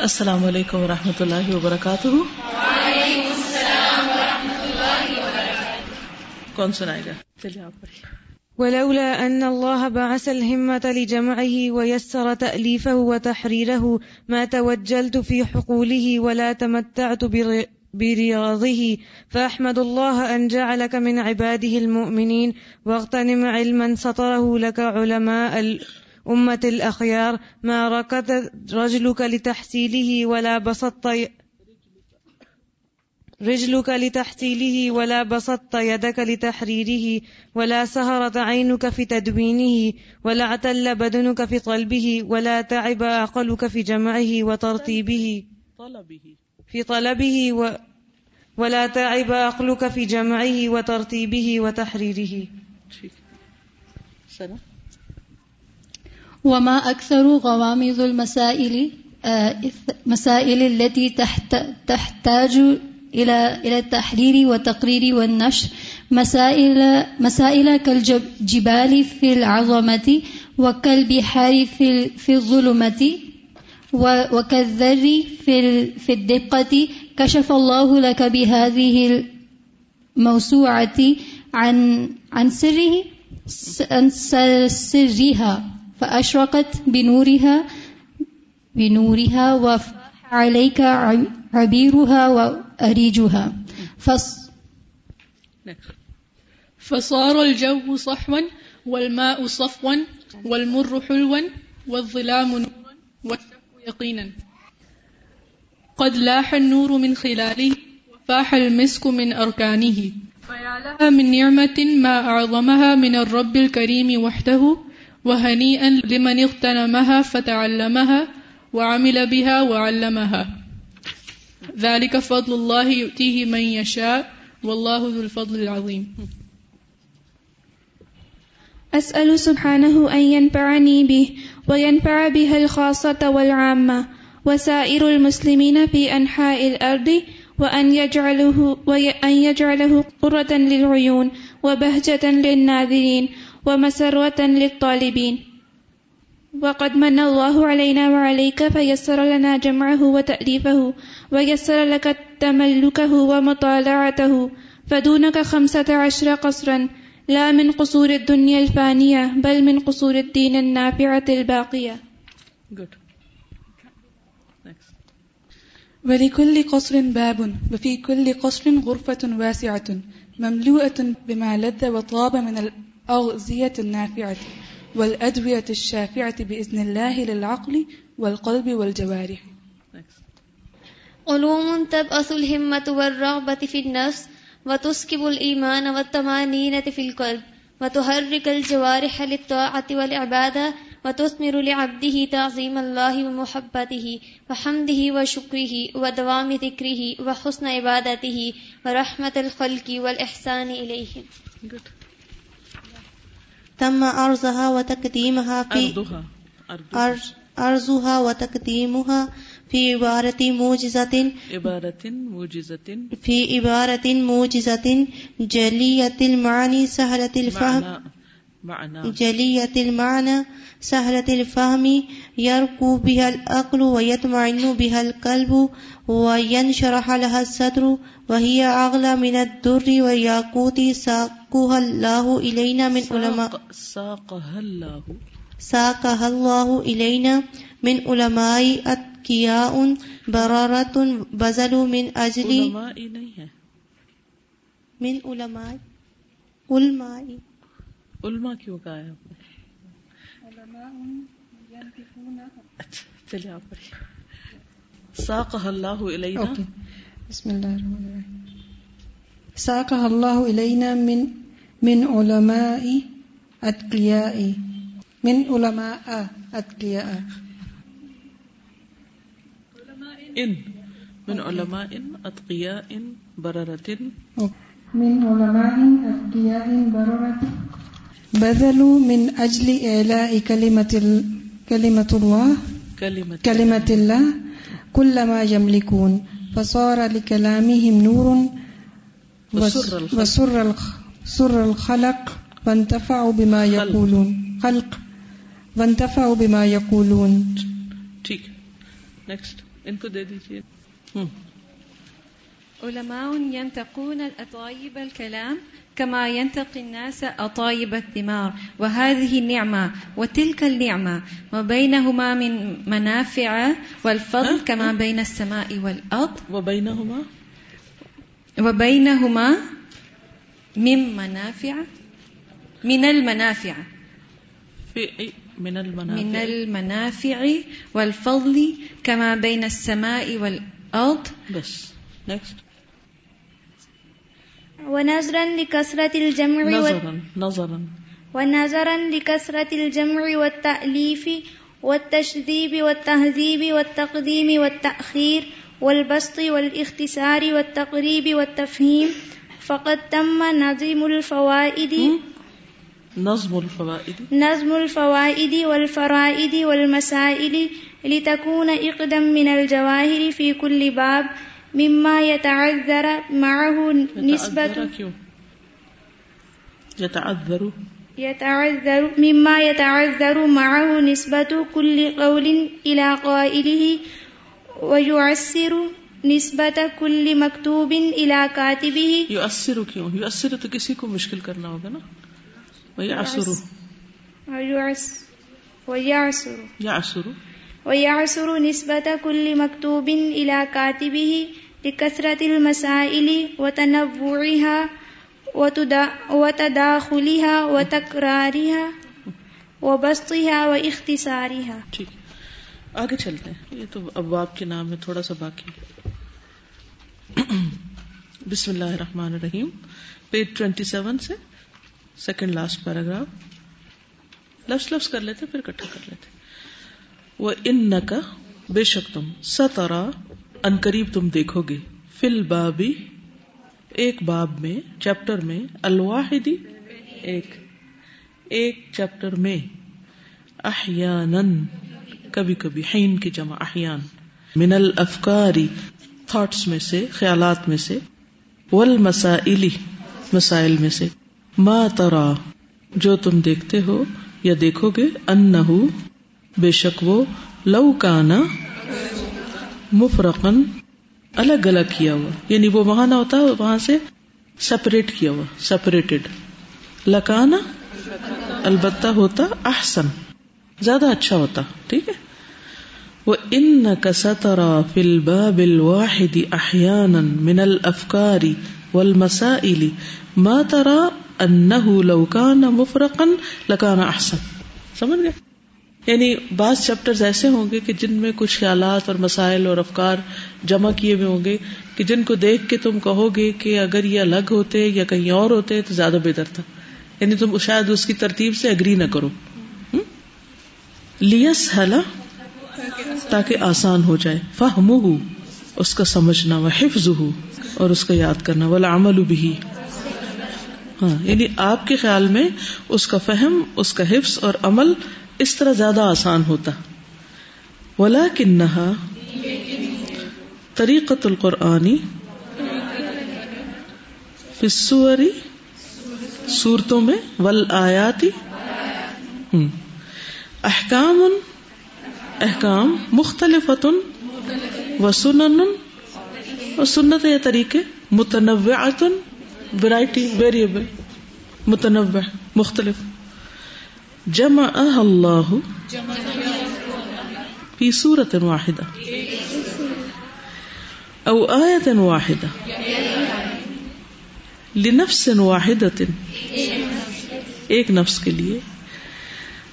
السلام علیکم و رحمۃ اللہ وبرکاتہ۔ کون سنائے گا؟ چلیے آپ ولولا أن الله بعث الهمة لجمعه ويسر تأليفه وتحريره ما توجلت في حقوله ولا تمتعت برياضه فأحمد الله أن جعلك من عباده المؤمنين واغتنم علما سطره لك علماء الأمة امت الأخيار ما ركض رجلك لتحصيله ولا بسطت رجلك لتحصيله ولا بسطت يدك لتحريره ولا سهرت عينك في تدوينه ولا اعتل بدنك في طلبه ولا تعب عقلك في جمعه وترتيبه. طلبه في طلبه و ولا تعب عقلك في جمعه وترتيبه وتحريره. ٹھیک وما أكثر غوامض المسائل مسائل التي تحت، تحتاج إلى إلى التحرير والتقرير والنشر، مسائل مسائل كالجبال في العظمة وكالبحار في في الظلمة وكالذر في في الدقة. كشف الله لك بهذه الموسوعة عن عن سره عن سرها. فأشرقت بنورها بنورها وفاح عليك ع- عبيرها وأريجها. فص، فصار الجو صحوا والماء صفوا والمر حلوا والظلام نورا والشك يقينا. قد لاح النور من خلاله وفاح المسك من أركانه. فيا لها من نعمة ما أعظمها من الرب الكريم وحده وهنيئا لمن اغتنمها فتعلمها وعمل بها وعلمها. ذلك فضل الله يؤتيه من يشاء والله ذو الفضل العظيم. أسأل سبحانه أن ينفعني به وينفع بها الخاصة والعامة وسائر المسلمين في أنحاء الأرض وأن يجعله, وأن يجعله قرة للعيون وبهجة للناذرين ومسرة للطالبين. وقد من الله علينا وعليك فيسر لنا جمعه وتأليفه ويسر لك تملكه ومطالعته. فدونك خمسة عشر قصرا لا من قصور الدنيا الفانية بل من قصور الدين النافعة الباقية. نیکسٹ ولكل قصر باب وفي كل قصر غرفة واسعة مملوءة بما لذ وطاب من الأغذية النافعة والأدوية الشافعة بإذن الله للعقل والقلب والجوارح. علوم تبعث الهمة والرغبة في النفس وتسكب الإيمان والطمانينة في القلب وتحرك الجوارح للطاعة والعبادة وتثمر لعبده تعظيم الله ومحبته وحمده وشكره ودوام ذكره وحسن عبادته ورحمة الخلق والإحسان إليهم. گڈ تم عرضها وتقديمها في عرضها وتقديمها في عبارة موجزة عبارت موجزت في عبارة موجزة جلية المعاني سهلة الفهم معنى معنى جلية المعنى سهلة الفهم يركو بها العقل ويطمئن بها القلب وينشرح لها الصدر وهي أغلى من الدر والياقوت ساقها الله إلينا من علماء. ساق- ساقها الله. ساقها الله إلينا من علماء أتقياء بررة بذلوا من أجل علماء نہیں ہے من علماء علماء. علماء کیوں کہا ہے آپ نے اچھا چلیے آپ پڑھیے۔ ساقہ اللہ اوكي بسم الله الرحمن الرحيم ساقها الله إلينا من من علماء أتقياء من علماء أتقياء ان من علماء اتقیاء بررت من علماء أتقياء بررة بذلوا من أجل إعلاء كلمة ال- كلمة الله كلمة الله. كل ما يملكون. فصار لكلامهم نور وس- وسر سر الخلق. وانتفعوا بما. يقولون. خلق. وانتفعوا بما يقولون. ٹھیک. نیکسٹ ان کو دے دیجیے علماء ينتقون الأطايب الكلام كما ينتقي الناس أطايب الثمار وهذه نعمة وتلك النعمة وبينهما من منافع والفضل كما بين السماء والأرض. وبينهما؟ وبينهما من منافع من المنافع. في من المنافع. من المنافع والفضل كما بين السماء والأرض. بس next. ونظرا لكثرة الجمع نظرا نظرا. ونظرا لكثرة الجمع والتأليف والتشذيب والتهذيب والتقديم والتأخير والبسط والاختصار والتقريب والتفهيم فقد تم نظم الفوائد نظم الفوائد. نظم الفوائد والفرائد والمسائل لتكون إقدم من الجواهر في كل باب مما يتعذر معه نسبة يتعذر كيو؟ يتعذر. يتعذر مما يتعذر معه نسبة كل قول إلى قائله ويعسر نسبة كل مكتوب إلى كاتبه. يؤثر کیوں يؤثر تو کسی کو مشکل کرنا ہوگا نا. ويعسر. ويعس ويعسر. يعسر. ويعسر نسبة كل مكتوب إلى كاتبه لكثرة المسائل وتنوعها وتدا- وتداخلها وتكرارها وبسطها واختصارها ٹھیک۔ آگے چلتے ہیں۔ یہ تو ابواب کے نام میں تھوڑا سا باقی بسم اللہ الرحمن الرحیم۔ پیج ٹوینٹی سیون سے سیکنڈ لاسٹ پیراگراف۔ لفظ لفظ کر لیتے پھر اکٹھا کر لیتے وہ ان کا بے شک تم سترا ان قریب تم دیکھو گے۔ فل بابی ایک باب میں، چیپٹر میں الواحدی ایک ایک چیپٹر میں احیانن کبھی کبھی حین کی جمع، احیان۔ من الافکاری تھاٹس میں سے، خیالات میں سے والمسائلی مسائل میں سے۔ ما ترا، جو تم دیکھتے ہو یا دیکھو گے، انہو بے شک وہ لو کانا مفرقن الگ الگ کیا ہوا۔ یعنی وہ وہاں نہ ہوتا، وہاں سے سپریٹ کیا ہوا سپریٹڈ لکانا البتہ ہوتا احسن، زیادہ اچھا ہوتا، ٹھیک ہے۔ وہ ان کا فل باب الواحد احیانا من الافکاری والمسائل ما ترى انه لو كان مفرقا لكان احسن۔ سمجھ گئے؟ یعنی بعض چیپٹر ایسے ہوں گے کہ جن میں کچھ خیالات اور مسائل اور افکار جمع کیے ہوئے ہوں گے کہ جن کو دیکھ کے تم کہو گے کہ اگر یہ الگ ہوتے یا کہیں اور ہوتے تو زیادہ بہتر تھا۔ یعنی تم شاید اس کی ترتیب سے اگری نہ کرو۔ لیس ہلا تاکہ آسان ہو جائے۔ فہم اس کا سمجھنا و حفظ ہو اور اس کا یاد کرنا۔ والا عمل بھی ہاں یعنی آپ کے خیال میں اس کا فہم، اس کا حفظ اور عمل اس طرح زیادہ آسان ہوتا۔ ولا کنہا طریقت القرآنی فسوری صورتوں میں ول آیاتی احکام احکام مختلف و سنن و سنت یا طریقے متنوع ورائٹی ویریبل متنوع، مختلف۔ جمع اللہ فی صورت واحدہ او آیت واحدہ لنفس واحدة. ایک نفس کے لیے.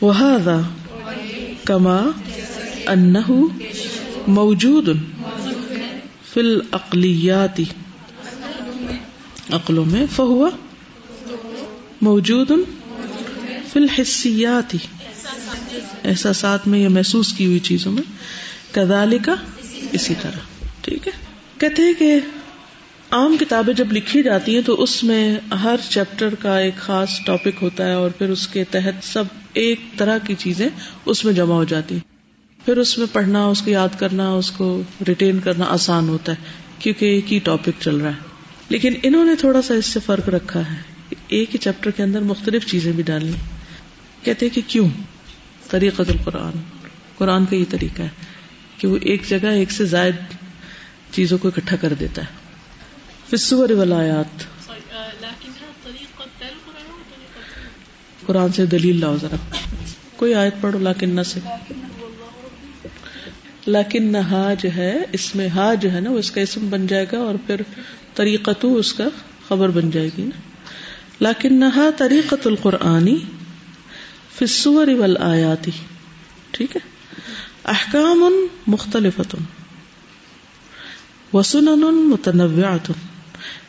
وهذا كما انه موجود في الاقليات عقلوں میں فهو موجود في احساسات میں یا محسوس کی ہوئی چیزوں میں كذلك اسی طرح، ٹھیک ہے؟ کہتے ہیں کہ عام کتابیں جب لکھی جاتی ہیں تو اس میں ہر چیپٹر کا ایک خاص ٹاپک ہوتا ہے اور پھر اس کے تحت سب ایک طرح کی چیزیں اس میں جمع ہو جاتی ہیں۔ پھر اس میں پڑھنا، اس کو یاد کرنا، اس کو ریٹین کرنا آسان ہوتا ہے، کیونکہ ایک ہی ٹاپک چل رہا ہے۔ لیکن انہوں نے تھوڑا سا اس سے فرق رکھا ہے۔ ایک ہی چیپٹر کے اندر مختلف چیزیں بھی ڈالنی۔ کہتے کہ کیوں؟ طریقت القرآن۔ قرآن کا یہ طریقہ ہے کہ وہ ایک جگہ ایک سے زائد چیزوں کو اکٹھا کر دیتا ہے۔ فسور ولایات قرآن سے دلیل لاؤ ذرا۔ کوئی آیت پڑھو لاکن سے۔ لیکن نہ ہا جو ہے، اس میں ہا جو ہے نا، وہ اس کا اسم بن جائے گا اور پھر طریقتو اس کا خبر بن جائے گی نا۔ لیکن نہ طریقت القرآنی۔ فسور والآیاتی. ٹھیک ہے؟ احکام مختلف وسنن متنوعات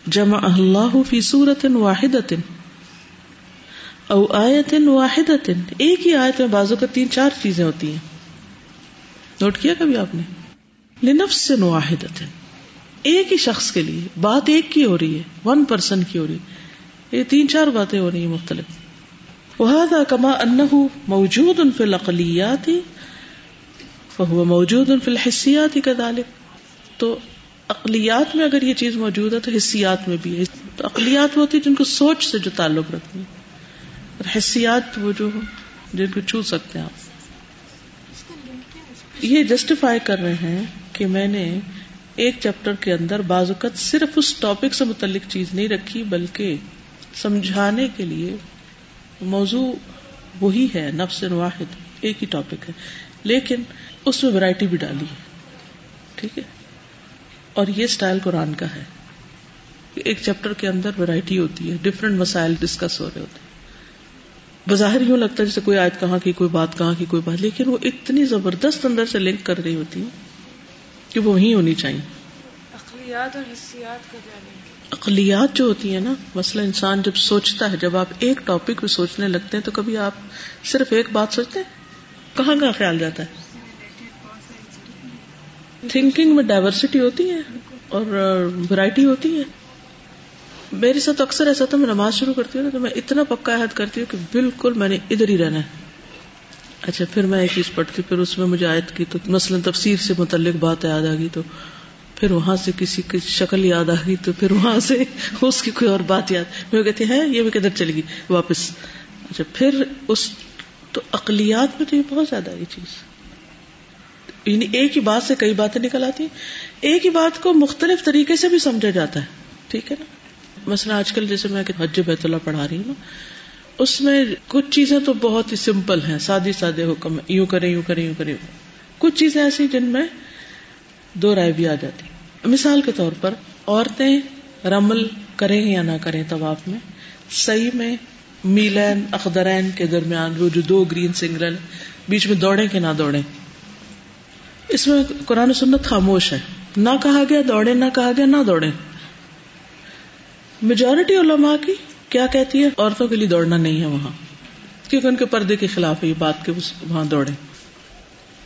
جمع اللہ فی صورت واحد او آیت واحد ایک ہی آیت میں بازو کا تین چار چیزیں ہوتی ہیں. نوٹ کیا کبھی آپ نے؟ لنفس واحد ایک ہی شخص کے لیے بات ایک کی ہو رہی ہے ون پرسن کی ہو رہی ہے. یہ تین چار باتیں ہو رہی ہیں مختلف. وہ کما ان موجود ان فی القلیات وہ موجود ان فی الحسیات ہی کدالک تو اقلیات میں اگر یہ چیز موجود ہے تو حصیات میں بھی ہے۔ تو اقلیات وہ ہوتی ہے جن کو سوچ سے جو تعلق رکھتی ہے۔ اور حصیات وہ جو جن کو چھو سکتے ہیں آپ۔ یہ جسٹیفائی کر رہے ہیں کہ میں نے ایک چیپٹر کے اندر بعض اوقات صرف اس ٹاپک سے متعلق چیز نہیں رکھی، بلکہ سمجھانے کے لیے موضوع وہی ہے، نفس واحد، ایک ہی ٹاپک ہے۔ لیکن اس میں ورائٹی بھی ڈالی ہے۔ ٹھیک ہے؟ اور یہ اسٹائل قرآن کا ہے ایک چیپٹر کے اندر ورائٹی ہوتی ہے ڈفرینٹ مسائل ڈسکس ہو رہے ہوتے ہیں۔ بظاہر یوں لگتا ہے جیسے کوئی آیت کہاں کی، کوئی بات کہاں کی، کوئی بات۔ لیکن وہ اتنی زبردست اندر سے لنک کر رہی ہوتی ہے کہ وہ وہیں ہونی چاہیے۔ اقلیات اور حصیات کا کیا اقلیات جو ہوتی ہیں نا مسئلہ انسان جب سوچتا ہے، جب آپ ایک ٹاپک پہ سوچنے لگتے ہیں تو کبھی آپ صرف ایک بات سوچتے ہیں؟ کہاں کہاں خیال جاتا ہے؟ تھنکنگ میں ڈائیورسٹی ہوتی ہے اور ورائٹی ہوتی ہے۔ میرے ساتھ اکثر ایسا تھا، میں نماز شروع کرتی ہوں نا تو میں اتنا پکا عہد کرتی ہوں کہ بالکل میں نے ادھر ہی رہنا ہے۔ اچھا پھر میں ایک چیز پڑھتی پھر اس میں مجھے آیت کی تو مثلاً تفسیر سے متعلق بات یاد آ گئی تو پھر وہاں سے کسی کی شکل یاد آ گئی تو پھر وہاں سے اس کی کوئی اور بات یاد میں کہتی ہیں، یہ بھی کدھر چلے گی واپس۔ اچھا پھر اس تو اقلیات میں تو یہ بہت زیادہ یہ چیز۔ یعنی ایک ہی بات سے کئی باتیں نکل آتی ہیں۔ ایک ہی بات کو مختلف طریقے سے بھی سمجھا جاتا ہے۔ ٹھیک ہے نا؟ مثلا آج کل جیسے میں حج بیت اللہ پڑھا رہی ہوں نا اس میں کچھ چیزیں تو بہت ہی سمپل ہیں۔ سادی سادے حکم یوں کریں یوں کریں یوں کریں۔ کچھ چیزیں ایسی جن میں دو رائے بھی آ جاتی۔ مثال کے طور پر عورتیں رمل کریں یا نہ کریں طواف میں، صحیح میں میلین اخدرین کے درمیان وہ جو دو گرین سنگل بیچ میں دوڑے کہ نہ دوڑے اس میں قرآن سنت خاموش ہے۔ نہ کہا گیا دوڑے نہ کہا گیا نہ دوڑے میجورٹی علماء کی کیا کہتی ہے؟ عورتوں کے لیے دوڑنا نہیں ہے وہاں۔ کیونکہ ان کے پردے کے خلاف ہے یہ بات کہ وہاں دوڑے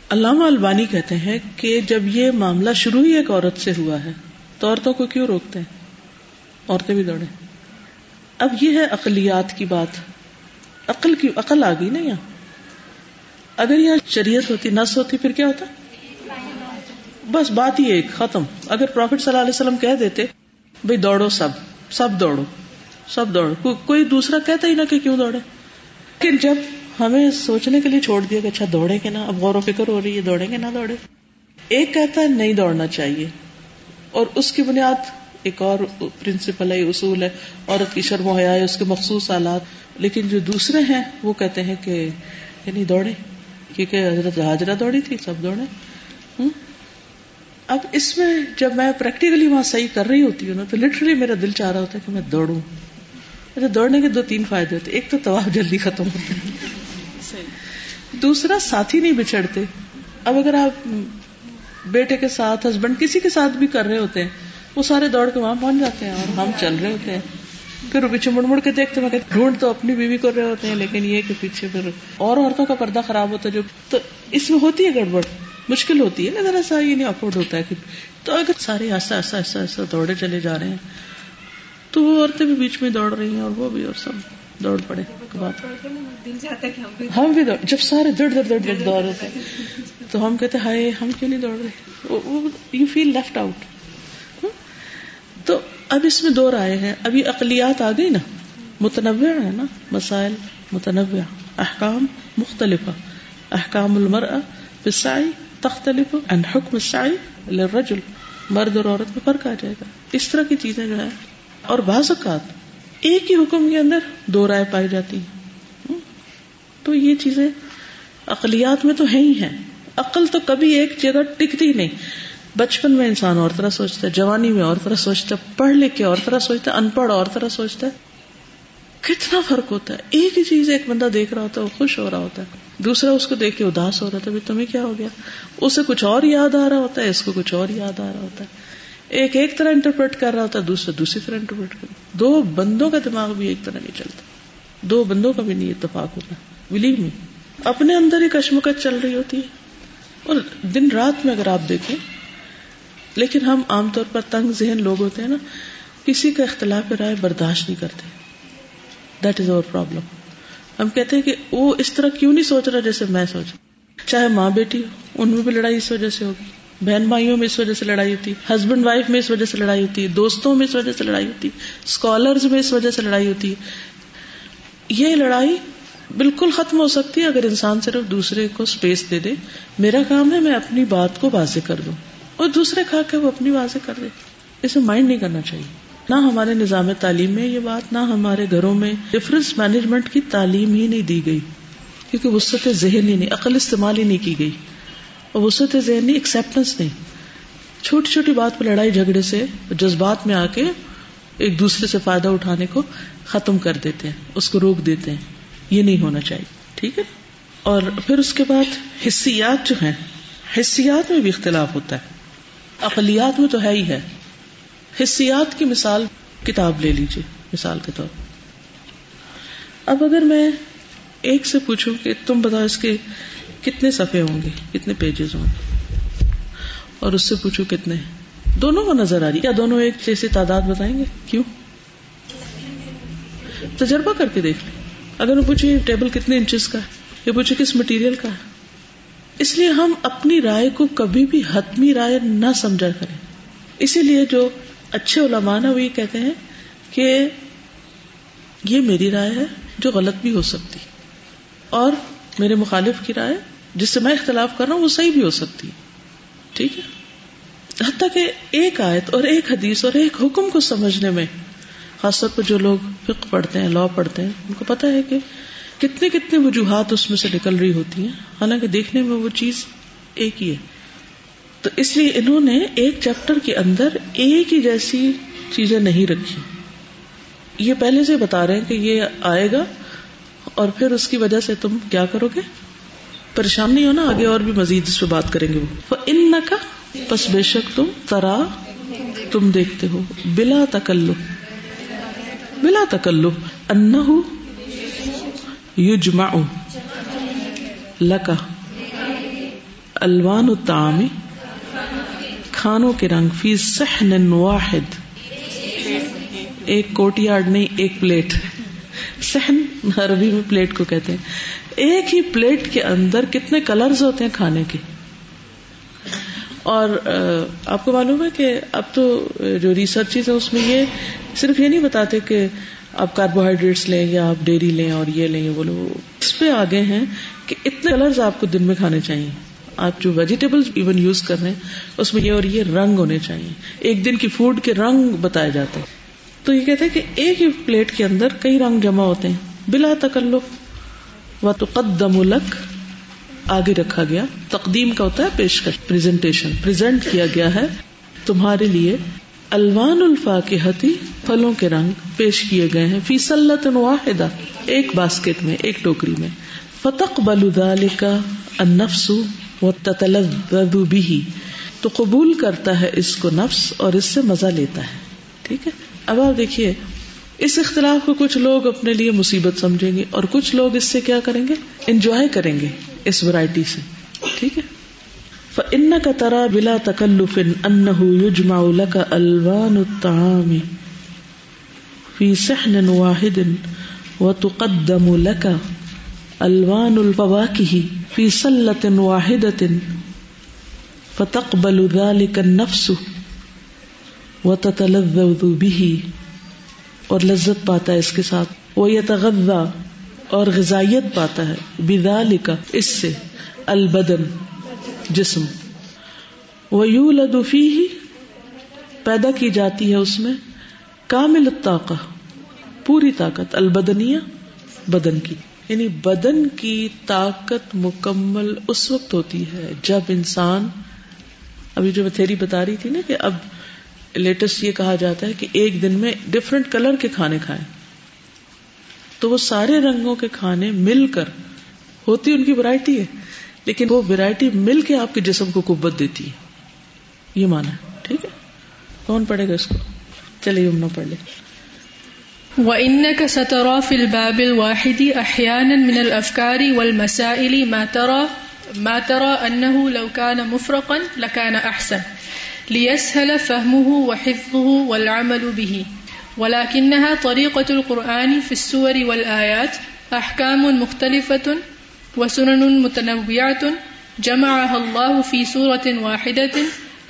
علامہ البانی کہتے ہیں کہ جب یہ معاملہ شروع ہی ایک عورت سے ہوا ہے تو عورتوں کو کیوں روکتے ہیں؟ عورتیں بھی دوڑے اب یہ ہے اقلیات کی بات۔ عقل کی عقل آ گئی نا یہاں۔ اگر یہاں شریعت ہوتی نس ہوتی پھر کیا ہوتا؟ بس بات ہی ایک ختم۔ اگر پروفٹ صلی اللہ علیہ وسلم کہہ دیتے بھائی دوڑو سب سب دوڑو سب دوڑو۔ کو, کوئی دوسرا کہتا ہی نہ کہ کیوں دوڑے؟ لیکن جب ہمیں سوچنے کے لیے چھوڑ دیا کہ اچھا دوڑے گے نا، اب غور و فکر ہو رہی ہے، دوڑیں گے نہ دوڑے ایک کہتا ہے نہیں دوڑنا چاہیے۔ اور اس کی بنیاد ایک اور پرنسپل ہے، اصول ہے، عورت کی شرم و حیا ہے، اس کے مخصوص آلات لیکن جو دوسرے ہیں، وہ کہتے ہیں کہ یعنی نہیں دوڑے کیونکہ حضرت حاجرہ دوڑی تھی، سب دوڑے اب اس میں جب میں پریکٹیکلی وہاں صحیح کر رہی ہوتی ہوں نا، تو لٹرلی میرا دل چاہ رہا ہوتا ہے کہ میں دوڑوں۔ اچھا، دوڑنے کے دو تین فائدے ہوتے ایک تو طواف جلدی ختم ہوتا ہے۔ دوسرا، ساتھی نہیں بچھڑتے۔ اب اگر آپ بیٹے کے ساتھ ہسبینڈ کسی کے ساتھ بھی کر رہے ہوتے ہیں، وہ سارے دوڑ کے وہاں پہنچ جاتے ہیں اور ہم چل رہے ہوتے ہیں۔ پھر پیچھے مڑ مڑ کے دیکھتے میں کہتے ڈھونڈ تو اپنی بیوی کر رہے ہوتے ہیں، لیکن یہ کہ پیچھے پھر اور عورتوں کا پردہ خراب ہوتا ہے جو، تو اس میں ہوتی ہے گڑبڑ؟ مشکل ہوتی ہے نا، ذرا سا یہ نہیں افورڈ ہوتا ہے کہ تو اگر سارے ایسا ایسا ایسا ایسا دوڑے چلے جا رہے ہیں، تو وہ عورتیں بھی بیچ میں دوڑ رہی ہیں اور وہ بھی اور سب۔ دوڑ پڑے ہم بھی دوڑ جب سارے دڑ دڑ دڑ دڑ دوڑ رہے تھے۔ تو ہم کہتے ہائے ہم کیوں نہیں دوڑ رہے؟ یو فیل لیفٹ آؤٹ تو اب اس میں دو رائے ہیں۔ ابھی اقلیات آ گئی نا متنوع ہے نا مسائل متنوع احکام مختلف احکام المرأة في السعي تختلف عن حکم السعی للرجل۔ مرد اور عورت میں فرق آ جائے گا۔ اس طرح کی چیزیں جو ہے اور بعض اوقات ایک ہی حکم کے اندر دو رائے پائی جاتی ہیں۔ تو یہ چیزیں اقلیات میں تو ہے ہی ہیں۔ عقل تو کبھی ایک جگہ ٹکتی نہیں۔ بچپن میں انسان اور طرح سوچتا ہے، جوانی میں اور طرح سوچتا ہے، پڑھ لکھ کے اور طرح سوچتا ہے ان پڑھ اور طرح سوچتا ہے۔ کتنا فرق ہوتا ہے۔ ایک ہی چیز ایک بندہ دیکھ رہا ہوتا ہے، وہ خوش ہو رہا ہوتا ہے۔ دوسرا اس کو دیکھ کے اداس ہو رہا تھا تمہیں کیا ہو گیا؟ اسے کچھ اور یاد آ رہا ہوتا ہے، اس کو کچھ اور یاد آ رہا ہوتا ہے۔ ایک ایک طرح انٹرپریٹ کر رہا ہوتا ہے دوسرا دوسری طرح انٹرپریٹ کر دو بندوں کا دماغ بھی ایک طرح نہیں چلتا۔ دو بندوں کا بھی نہیں اتفاق ہوتا۔ بلیو می اپنے اندر ہی کشمکش چل رہی ہوتی ہے۔ اور دن رات میں اگر آپ دیکھیں، لیکن ہم عام طور پر تنگ ذہن لوگ ہوتے ہیں نا، کسی کا اختلاف رائے برداشت نہیں کرتے۔ دیٹ از اوور پرابلم ہم کہتے ہیں کہ وہ اس طرح کیوں نہیں سوچ رہا جیسے میں سوچ چاہے ماں بیٹی ہو، ان میں بھی لڑائی اس وجہ سے ہوگی۔ بہن بھائیوں میں اس وجہ سے لڑائی ہوتی ہسبینڈ وائف میں اس وجہ سے لڑائی ہوتی، دوستوں میں اس وجہ سے لڑائی ہوتی اسکالرز میں اس وجہ سے لڑائی ہوتی۔ یہ لڑائی بالکل ختم ہو سکتی ہے اگر انسان صرف دوسرے کو اسپیس دے دے۔ میرا کام ہے میں اپنی بات کو واضح کر دوں اور دوسرے کھا کے وہ اپنی واضح کر دے۔ اسے مائنڈ نہیں کرنا چاہیے۔ نہ ہمارے نظام تعلیم میں یہ بات، نہ ہمارے گھروں میں ڈفرنس مینجمنٹ کی تعلیم ہی نہیں دی گئی۔ کیونکہ وسط ذہن ہی نہیں، عقل استعمال ہی نہیں کی گئی۔ اور وسط ذہنی ایکسپٹینس نہیں چھوٹی چھوٹی بات پہ لڑائی جھگڑے سے جذبات میں آ کے ایک دوسرے سے فائدہ اٹھانے کو ختم کر دیتے ہیں، اس کو روک دیتے ہیں۔ یہ نہیں ہونا چاہیے، ٹھیک ہے؟ اور پھر اس کے بعد حصیات جو ہیں حصیات میں بھی اختلاف ہوتا ہے۔ اقلیات میں تو ہے ہی ہے۔ حصیات کی مثال کتاب لے لیجیے مثال کے طور اب اگر میں ایک سے پوچھوں کہ تم بتاؤ اس کے کتنے صفحے ہوں گے؟ کتنے پیجز ہوں گے؟ اور اس سے پوچھو کتنے دونوں کو نظر آ رہی کیا دونوں ایک جیسی تعداد بتائیں گے؟ کیوں؟ تجربہ کر کے دیکھ لیں۔ اگر میں پوچھے ٹیبل کتنے انچز کا ہے؟ یا پوچھے کس مٹیریل کا ہے؟ اس لیے ہم اپنی رائے کو کبھی بھی حتمی رائے نہ سمجھا کریں۔ اسی لیے جو اچھے علماء وہ یہ کہتے ہیں کہ یہ میری رائے ہے جو غلط بھی ہو سکتی۔ اور میرے مخالف کی رائے جس سے میں اختلاف کر رہا ہوں وہ صحیح بھی ہو سکتی ٹھیک ہے؟ حتیٰ کہ ایک آیت اور ایک حدیث اور ایک حکم کو سمجھنے میں، خاص طور پر جو لوگ فقہ پڑھتے ہیں لا پڑھتے ہیں، ان کو پتا ہے کہ کتنے کتنے وجوہات اس میں سے نکل رہی ہوتی ہیں۔ حالانکہ دیکھنے میں وہ چیز ایک ہی ہے۔ تو اس لیے انہوں نے ایک چیپٹر کے اندر ایک ہی جیسی چیزیں نہیں رکھی۔ یہ پہلے سے بتا رہے ہیں کہ یہ آئے گا اور پھر اس کی وجہ سے تم کیا کرو گے؟ پریشان نہیں ہونا، آگے اور بھی مزید اس پہ بات کریں گے وہ۔ ان کا بس بے شک تم ترا، تم دیکھتے ہو۔ بلا تکلو بلا تکلو ان یجمع لکا الوان الطعام، کھانوں کے رنگ۔ فی صحن واحد۔ ایک کوٹ یارڈ نہیں، ایک پلیٹ۔ صحن عربی میں پلیٹ کو کہتے ہیں۔ ایک ہی پلیٹ کے اندر کتنے کلرز ہوتے ہیں کھانے کے؟ اور آپ کو معلوم ہے کہ اب تو جو ریسرچ ہے اس میں یہ صرف یہ نہیں بتاتے کہ آپ کاربوہائیڈریٹس لیں یا آپ ڈیری لیں اور یہ لیں، وہ اس پہ آگے ہیں کہ اتنے کلرز آپ کو دن میں کھانے چاہیے۔ آپ جو ویجیٹیبل ایون یوز کر رہے ہیں، اس میں یہ اور یہ رنگ ہونے چاہیے۔ ایک دن کی فوڈ کے رنگ بتائے جاتے ہیں۔ تو یہ کہتے ہیں کہ ایک ہی پلیٹ کے اندر کئی رنگ جمع ہوتے ہیں۔ بلا تکلف۔ و تو قدم آگے رکھا گیا۔ تقدیم کا ہوتا ہے پیشکش پریزنٹ کیا گیا ہے۔ تمہارے لیے الوان الفا کے پھلوں کے رنگ پیش کیے گئے ہیں۔ فی سلت واحدہ، ایک باسکٹ میں، ایک ٹوکری میں۔ فتق بلودال کا النفس و بھی تو قبول کرتا ہے اس کو نفس اور اس سے مزہ لیتا ہے۔ ٹھیک ہے؟ اب آپ دیکھیے اس اختلاف کو کچھ لوگ اپنے لیے مصیبت سمجھیں گے اور کچھ لوگ اس سے کیا کریں گے؟ انجوائے کریں گے اس ورائٹی سے۔ ٹھیک ہے؟ فإنك ترى بلا تكلف أنه يجمع لك ألوان الطعام في صحن واحد وتقدم لك ألوان الفواكه في سلة واحدة فتقبل ذلك النفس وتتلذذ به اور لذت پاتا ہے اس کے ساتھ۔ وہ یتغذا اور غذائیت پاتا ہے۔ بذالک، اس سے۔ البدن، جسم۔ وہ یو لدفی ہی پیدا کی جاتی ہے اس میں۔ کامل طاقت پوری طاقت البدنیا بدن کی۔ یعنی بدن کی طاقت مکمل اس وقت ہوتی ہے جب انسان، ابھی جو میں تھیری بتا رہی تھی نا کہ اب لیٹسٹ یہ کہا جاتا ہے کہ ایک دن میں ڈفرنٹ کلر کے کھانے کھائیں۔ تو وہ سارے رنگوں کے کھانے مل کر ہوتی ان کی ورائٹی ہے، لیکن وہ ورائٹی مل کے آپ کے جسم کو قوت دیتی ہے۔ یہ مانا ہے، ٹھیک ہے؟ کون پڑھے گا اس کو؟ چلیے، ہم نہ پڑھ لیں وإنك سترى في الباب الواحد أحيانا من الأفكار والمسائل ما ترى ما ترى أنه لو كان مفرقا لكان أحسن۔ ليسهل فهمه وحفظه والعمل به ولكنها طريقة القرآن في السور والآيات أحكام مختلفة وسنن متنوعة جمعها الله في سورة واحدة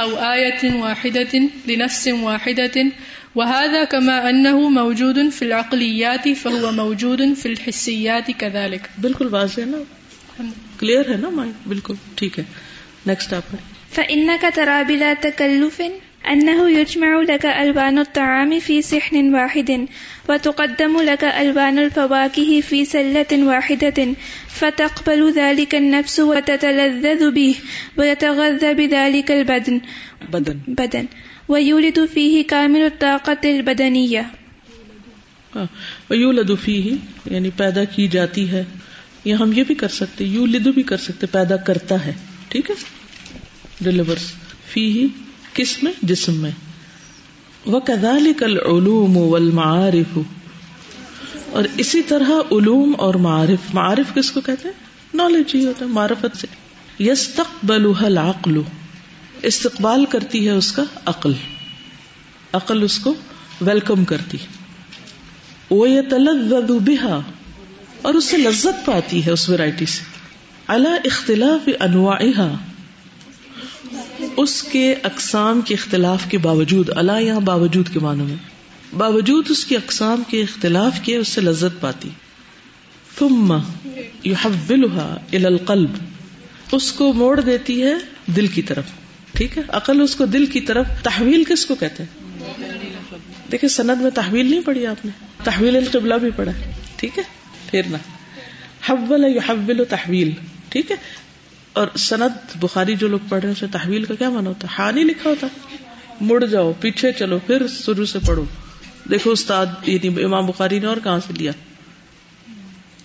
أو آية واحدة لنفس واحدة وهذا كما أنه موجود في العقليات فهو موجود في الحسيات كذلك بالکل واضح ہے نا؟ کلیئر ہے نا مائنڈ بالکل ٹھیک ہے. نیکسٹ آپ فإنك ترى بلا تكلف أنه يجمع لك ألوان الطعام في صحن واحد وتقدم لك ألوان الفواكه في سلة واحدة فتقبل ذلك النفس وتتلذذ به ويتغذى بذلك البدن بدن. بدن. ويولد فيه كامل الطاقة البدنية. یو لدفی ہی یعنی پیدا کی جاتی ہے یا ہم یہ بھی کر سکتے یو لدو بھی کر سکتے پیدا کرتا ہے ٹھیک ہے؟ ڈلیورس فی ہی کس میں؟ جسم میں. وہ کدال کل علوم والمعارف. اور اسی طرح علوم اور معارف. معارف کس کو کہتے ہیں؟ نالج ہی ہوتا ہے، معرفت سے. یس العقل. استقبال کرتی ہے اس کا عقل. عقل اس کو ویلکم کرتی وہ یہ تلد بہا اور اس سے لذت پاتی ہے اس ویرائٹی سے. اللہ اختلاف انواع اس کے اقسام کے اختلاف کے باوجود، اللہ یہاں باوجود کے معنوں میں، باوجود اس کی اقسام کے اختلاف کے اس سے لذت پاتی۔ ثم يحولها الى القلب، اس کو موڑ دیتی ہے دل کی طرف۔ ٹھیک ہے؟ عقل اس کو دل کی طرف، تحویل کس کو کہتے ہیں؟ دیکھیں، سند میں تحویل نہیں پڑھی آپ نے۔ تحویل القبلہ بھی پڑھا ٹھیک ہے؟ پھر نہ۔ حول یحول تحویل۔ ٹھیک ہے؟ اور سند بخاری جو لوگ پڑھ رہے ہیں اسے تحویل کا کیا مانا ہوتا ہے؟ ہاں نہیں لکھا ہوتا مڑ جاؤ، پیچھے چلو، پھر شروع سے پڑھو۔ دیکھو استاد یعنی امام بخاری نے اور کہاں سے لیا؟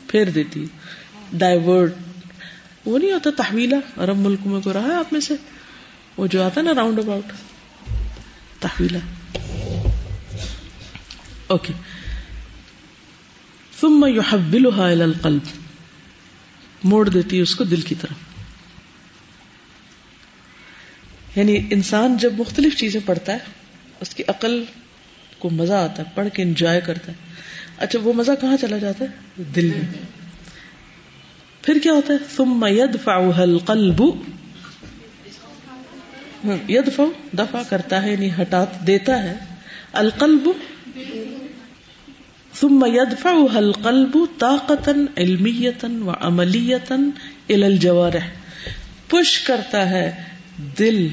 پھر دیتی ڈائیورٹ وہ نہیں ہوتا تحویلا عرب ملک میں کو رہا ہے آپ میں سے؟ وہ جو آتا نا راؤنڈ اباؤٹ تحویلا اوکے ثم يحولها الى القلب۔ موڑ دیتی ہے اس کو دل کی طرف۔ یعنی انسان جب مختلف چیزیں پڑھتا ہے، اس کی عقل کو مزہ آتا ہے، پڑھ کے انجوائے کرتا ہے۔ اچھا وہ مزہ کہاں چلا جاتا ہے؟ دل میں۔ پھر کیا ہوتا ہے؟ ثم يدفعها القلب۔ يدفع دفع کرتا ہے یعنی ہٹا، دیتا ہے۔ القلب۔ ثم يدفعها القلب طاقتا علمية وعملية الى الجوارح۔ پش کرتا ہے دل،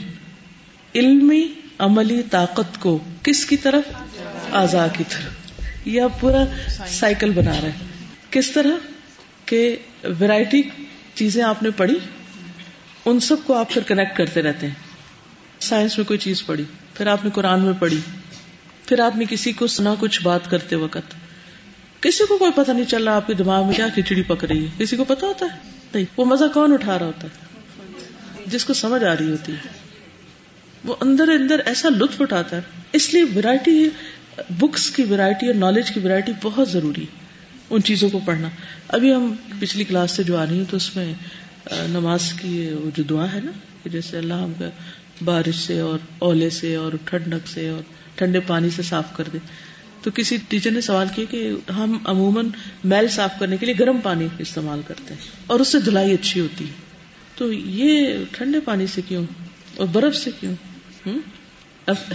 علمی، عملی طاقت کو کس کی طرف؟ آزا کی طرف۔ یا پورا سائیکل بنا رہے کس طرح؟ کہ ویرائٹی چیزیں آپ نے پڑھی، ان سب کو آپ پھر کنیکٹ کرتے رہتے ہیں۔ سائنس میں کوئی چیز پڑھی، پھر آپ نے قرآن میں پڑھی، پھر آپ نے کسی کو سنا کچھ بات کرتے وقت۔ کسی کو کوئی پتہ نہیں چل رہا، آپ کے دماغ میں کیا کھچڑی پک رہی ہے؟ کسی کو پتا ہوتا ہے؟ نہیں۔ وہ مزہ کون اٹھا رہا ہوتا ہے؟ جس کو سمجھ آ رہی ہوتی ہے۔ وہ اندر اندر ایسا لطف اٹھاتا ہے۔ اس لیے ویرائٹی بکس کی ویرائٹی اور نالج کی ویرائٹی بہت ضروری ہے۔ ان چیزوں کو پڑھنا۔ ابھی ہم پچھلی کلاس سے جو آ رہی ہیں تو اس میں نماز کی وہ جو دعا ہے نا، کہ جیسے اللہ ہم کا بارش سے اور اولے سے اور ٹھنڈک سے اور ٹھنڈے پانی سے صاف کر دے۔ تو کسی ٹیچر نے سوال کیا کہ ہم عموماً میل صاف کرنے کے لیے گرم پانی استعمال کرتے ہیں اور اس سے دھلائی اچھی ہوتی ہے۔ تو یہ ٹھنڈے پانی سے کیوں اور برف سے کیوں؟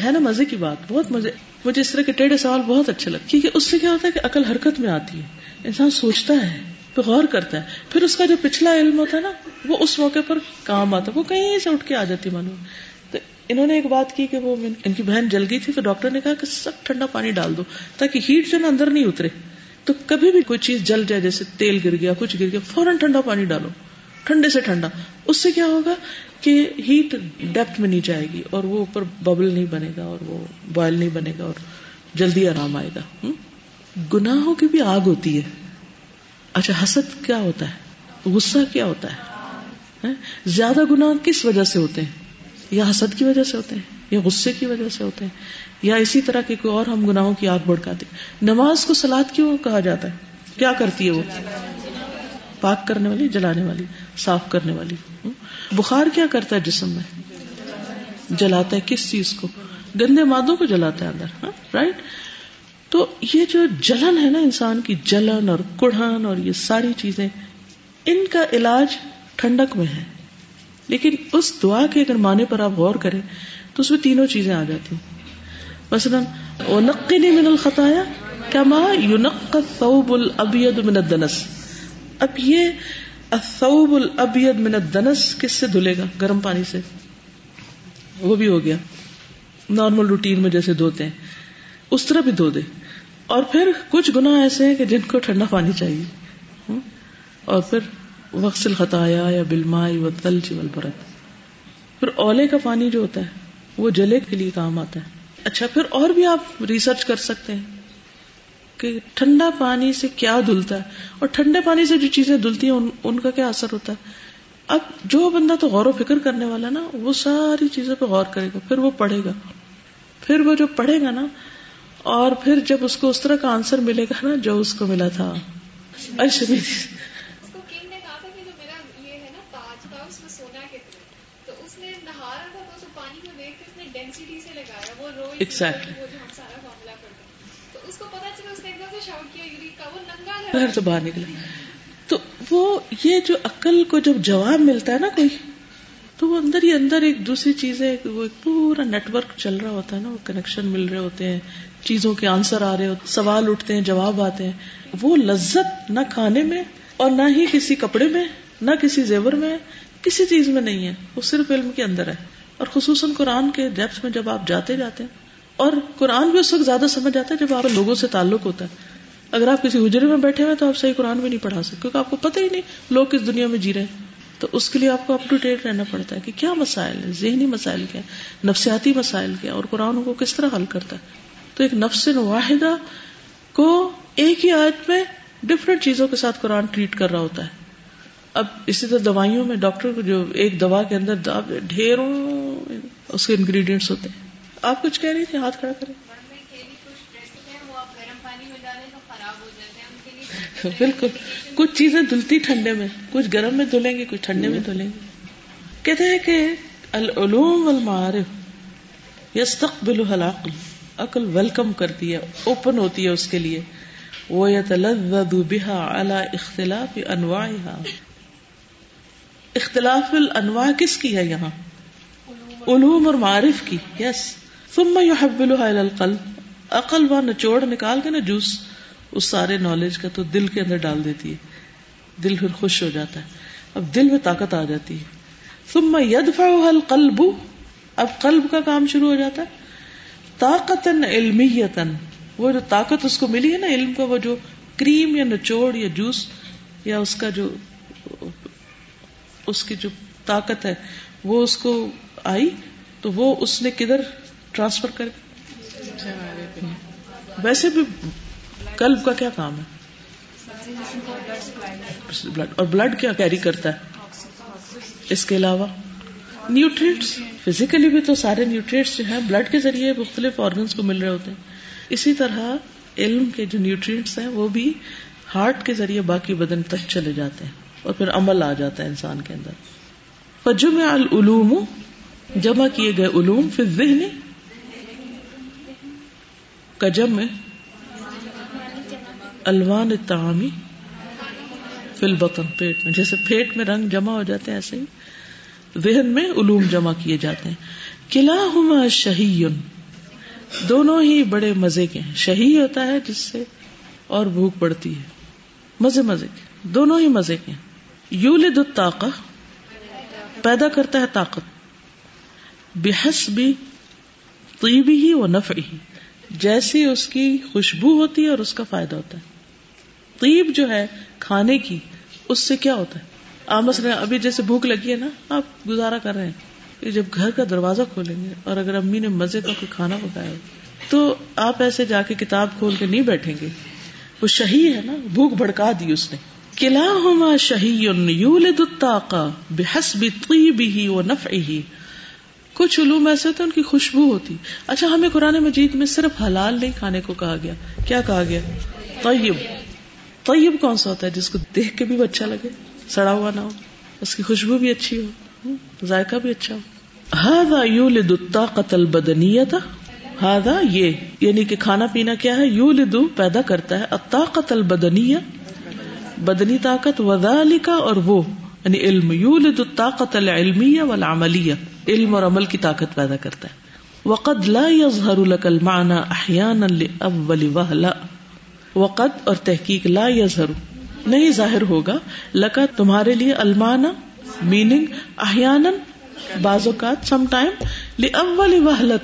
ہے نا مزے کی بات، بہت مزے۔ مجھے اس طرح کے ٹیڑھے سوال بہت اچھے لگتے کیونکہ اس سے کیا ہوتا ہے کہ عقل حرکت میں آتی ہے۔ انسان سوچتا ہے پہ غور کرتا ہے۔ پھر اس کا جو پچھلا علم ہوتا ہے نا، وہ اس موقع پر کام آتا ہے۔ وہ کہیں سے اٹھ کے آ جاتی معلوم تو انہوں نے ایک بات کی کہ وہ ان کی بہن جل گئی تھی تو ڈاکٹر نے کہا کہ سب ٹھنڈا پانی ڈال دو تاکہ ہیٹ جو نا اندر نہیں اترے۔ تو کبھی بھی کوئی چیز جل جائے، جیسے تیل گر گیا، کچھ گر گیا، فوراً ٹھنڈا پانی ڈالو۔ ٹھنڈے سے ٹھنڈا۔ اس سے کیا ہوگا کہ ہیٹ ڈیپتھ میں نہیں جائے گی اور وہ اوپر ببل نہیں بنے گا اور وہ بوائل نہیں بنے گا اور جلدی آرام آئے گا۔ گناہوں کی بھی آگ ہوتی ہے۔ اچھا حسد کیا ہوتا ہے؟ غصہ کیا ہوتا ہے؟ ہاں؟ زیادہ گناہ کس وجہ سے ہوتے ہیں؟ یا حسد کی وجہ سے ہوتے ہیں، یا غصے کی وجہ سے ہوتے ہیں، یا اسی طرح کے کوئی اور ہم گناہوں کی آگ بڑکاتے نماز کو سلاد کیوں کہا جاتا ہے؟ کیا کرتی ہے وہ؟ پاک کرنے والی، جلانے والی۔ صاف کرنے والی۔ بخار کیا کرتا ہے جسم میں؟ جلاتا ہے۔ کس چیز کو؟ گندے مادوں کو جلاتا ہے اندر ہاں؟ رائٹ تو یہ جو جلن ہے نا انسان کی، جلن اور کڑھن اور یہ ساری چیزیں، ان کا علاج ٹھنڈک میں ہے۔ لیکن اس دعا کے اگر معنی پر آپ غور کریں، تو اس میں تینوں چیزیں آ جاتی ہیں۔ مثلاً نقنی من الخطایا کما یونق الثوب الابید من الدنس اب یہ الثوب الابید من الدنس کس سے دھلے گا؟ گرم پانی سے۔ وہ بھی ہو گیا۔ نارمل روٹین میں جیسے دھوتے ہیں۔ اس طرح بھی دھو دے۔ اور پھر کچھ گناہ ایسے ہیں کہ جن کو ٹھنڈا پانی چاہیے۔ اور پھر وقت خطایا یا بلمائی و تل چیول برت پھر اولے کا پانی جو ہوتا ہے، وہ جلے کے لیے کام آتا ہے۔ اچھا پھر اور بھی آپ ریسرچ کر سکتے ہیں۔ کہ ٹھنڈا پانی سے کیا دھلتا ہے؟ اور ٹھنڈے پانی سے جو چیزیں دھلتی ہیں ان, ان کا کیا اثر ہوتا ہے؟ اب جو بندہ تو غور و فکر کرنے والا نا وہ ساری چیزوں پہ غور کرے گا پھر وہ پڑھے گا۔ پھر وہ جو پڑھے گا نا اور پھر جب اس کو اس طرح کا آنسر ملے گا نا جو اس کو ملا تھا۔ اچھا گھر سے باہر نکلا۔ تو وہ یہ جو عقل کو جب جواب ملتا ہے نا کوئی، تو وہ اندر ہی اندر ایک دوسری چیز ہے وہ ایک پورا نیٹ ورک چل رہا ہوتا ہے نا، وہ کنیکشن مل رہے ہوتے ہیں، چیزوں کے آنسر آ رہے ہوتے سوال اٹھتے ہیں، جواب آتے ہیں۔ وہ لذت نہ کھانے میں اور نہ ہی کسی کپڑے میں، نہ کسی زیور میں، کسی چیز میں نہیں ہے۔ وہ صرف علم کے اندر ہے۔ اور خصوصاً قرآن کے ڈیپس میں جب آپ جاتے جاتے ہیں، اور قرآن بھی اس وقت زیادہ سمجھ آتا ہے جب آپ لوگوں سے تعلق ہوتا ہے۔ اگر آپ کسی حجرے میں بیٹھے ہوئے تو آپ صحیح قرآن بھی نہیں پڑھا سکتے، کیونکہ آپ کو پتہ ہی نہیں لوگ کس دنیا میں جی رہے ہیں۔ تو اس کے لیے آپ کو اپ ٹو ڈیٹ رہنا پڑتا ہے کہ کیا مسائل ہے ذہنی مسائل کیا نفسیاتی مسائل کیا اور قرآن کو کس طرح حل کرتا ہے۔ تو ایک نفس واحدہ کو ایک ہی آیت میں ڈفرینٹ چیزوں کے ساتھ قرآن ٹریٹ کر رہا ہوتا ہے۔ اب اسی طرح دوائیوں میں ڈاکٹر کو جو ایک دوا کے اندر ڈھیروں اس کے انگریڈینٹس ہوتے ہیں۔ آپ کچھ کہہ رہی تھی ہاتھ کھڑا کریں۔ بالکل۔ کچھ چیزیں دھلتی ٹھنڈے میں، کچھ گرم میں دھلیں گے کچھ ٹھنڈے میں دھلیں گے کہتے ہیں کہ العلوم والمعارف یستقبل العقل، عقل ویلکم کرتی ہے، اوپن ہوتی ہے اس کے لیے۔ وہ یتلذذ بها على اختلاف انواعها اختلاف الانواع کس کی ہے یہاں؟ علوم اور معارف کی، یس۔ ثم يحبلها الى القلب۔ عقل و نچوڑ، نکال کے نا جوس اس سارے نالج کا تو دل کے اندر ڈال دیتی ہے۔ دل پھر خوش ہو جاتا ہے۔ اب دل میں طاقت آ جاتی ہے۔ ثم يدفعها القلب۔ اب قلب کا کام شروع ہو جاتا ہے۔ طاقت علمیتن وہ جو طاقت اس کو ملی ہے نا علم کا وہ جو کریم یا نچوڑ یا جوس یا اس کا جو اس کی جو طاقت ہے وہ اس کو آئی تو وہ اس نے کدھر ٹرانسفر کر ویسے بھی کلب کا کیا کام ہے؟ بلڈ اور بلڈ کیا کیری کرتا ہے؟ اس کے علاوہ نیوٹریٹس فزیکلی بھی تو سارے نیوٹریٹس جو ہیں بلڈ کے ذریعے مختلف آرگنس کو مل رہے ہوتے ہیں۔ اسی طرح علم کے جو نیوٹریٹس ہیں، وہ بھی ہارٹ کے ذریعے باقی بدن تک چلے جاتے ہیں۔ اور پھر عمل آ جاتا ہے انسان کے اندر۔ فجم العلوم، جمع کیے گئے علوم پھر ذہنی کجم میں الوان تعامی فل بطن پیٹ میں۔ جیسے پیٹ میں رنگ جمع ہو جاتے ہیں ایسے ہی، ذہن میں علوم جمع کیے جاتے ہیں۔ قلعہ ہما شہی دونوں ہی بڑے مزے کے ہیں۔ شہی ہوتا ہے جس سے اور بھوک پڑتی ہے۔ مزے مزے کے، دونوں ہی مزے کے یولد الطاقہ، پیدا کرتا ہے طاقت۔ بحس بھی طیبی ہی و نفع ہی جیسی اس کی خوشبو ہوتی ہے اور اس کا فائدہ ہوتا ہے۔ طیب جو ہے کھانے کی، اس سے کیا ہوتا ہے؟ آپ مثلا ابھی جیسے بھوک لگی ہے نا، آپ گزارا کر رہے ہیں کہ جب گھر کا دروازہ کھولیں گے اور اگر امی نے مزے کا کوئی کھانا پکایا تو آپ ایسے جا کے کتاب کھول کے نہیں بیٹھیں گے۔ وہ شہی ہے نا، بھوک بھڑکا دی اس نے۔ کلا ہوما شہی یولد الطاقہ بحسب طیبہ و کچھ علوم ایسے ہوتے ان کی خوشبو ہوتی۔ اچھا ہمیں قرآن مجید میں صرف حلال نہیں کھانے کو کہا گیا۔ کیا کہا گیا؟ طیب۔ طیب کون سا ہوتا ہے، جس کو دیکھ کے بھی اچھا لگے۔ سڑا ہوا نہ ہو، اس کی خوشبو بھی اچھی ہو، ذائقہ بھی اچھا ہو۔ ہاضا یولد الطاقت البدنیت ہاضا یہ یعنی کہ کھانا پینا کیا ہے؟ یولد پیدا کرتا ہے۔ الطاقت البدنیہ بدنی طاقت وذالک اور وہ یعنی علم۔ یولد الطاقت العلمیہ والعملیہ علم اور عمل کی طاقت پیدا کرتا ہے۔ وقد لا يظهر لك المعنى احيانا لاول وهله وقد اور تحقیق لا يظهر نہیں ظاہر ہوگا۔ لکا تمہارے لیے المانا میننگ احیانا، بعض اوقات سم ٹائم لاول وهله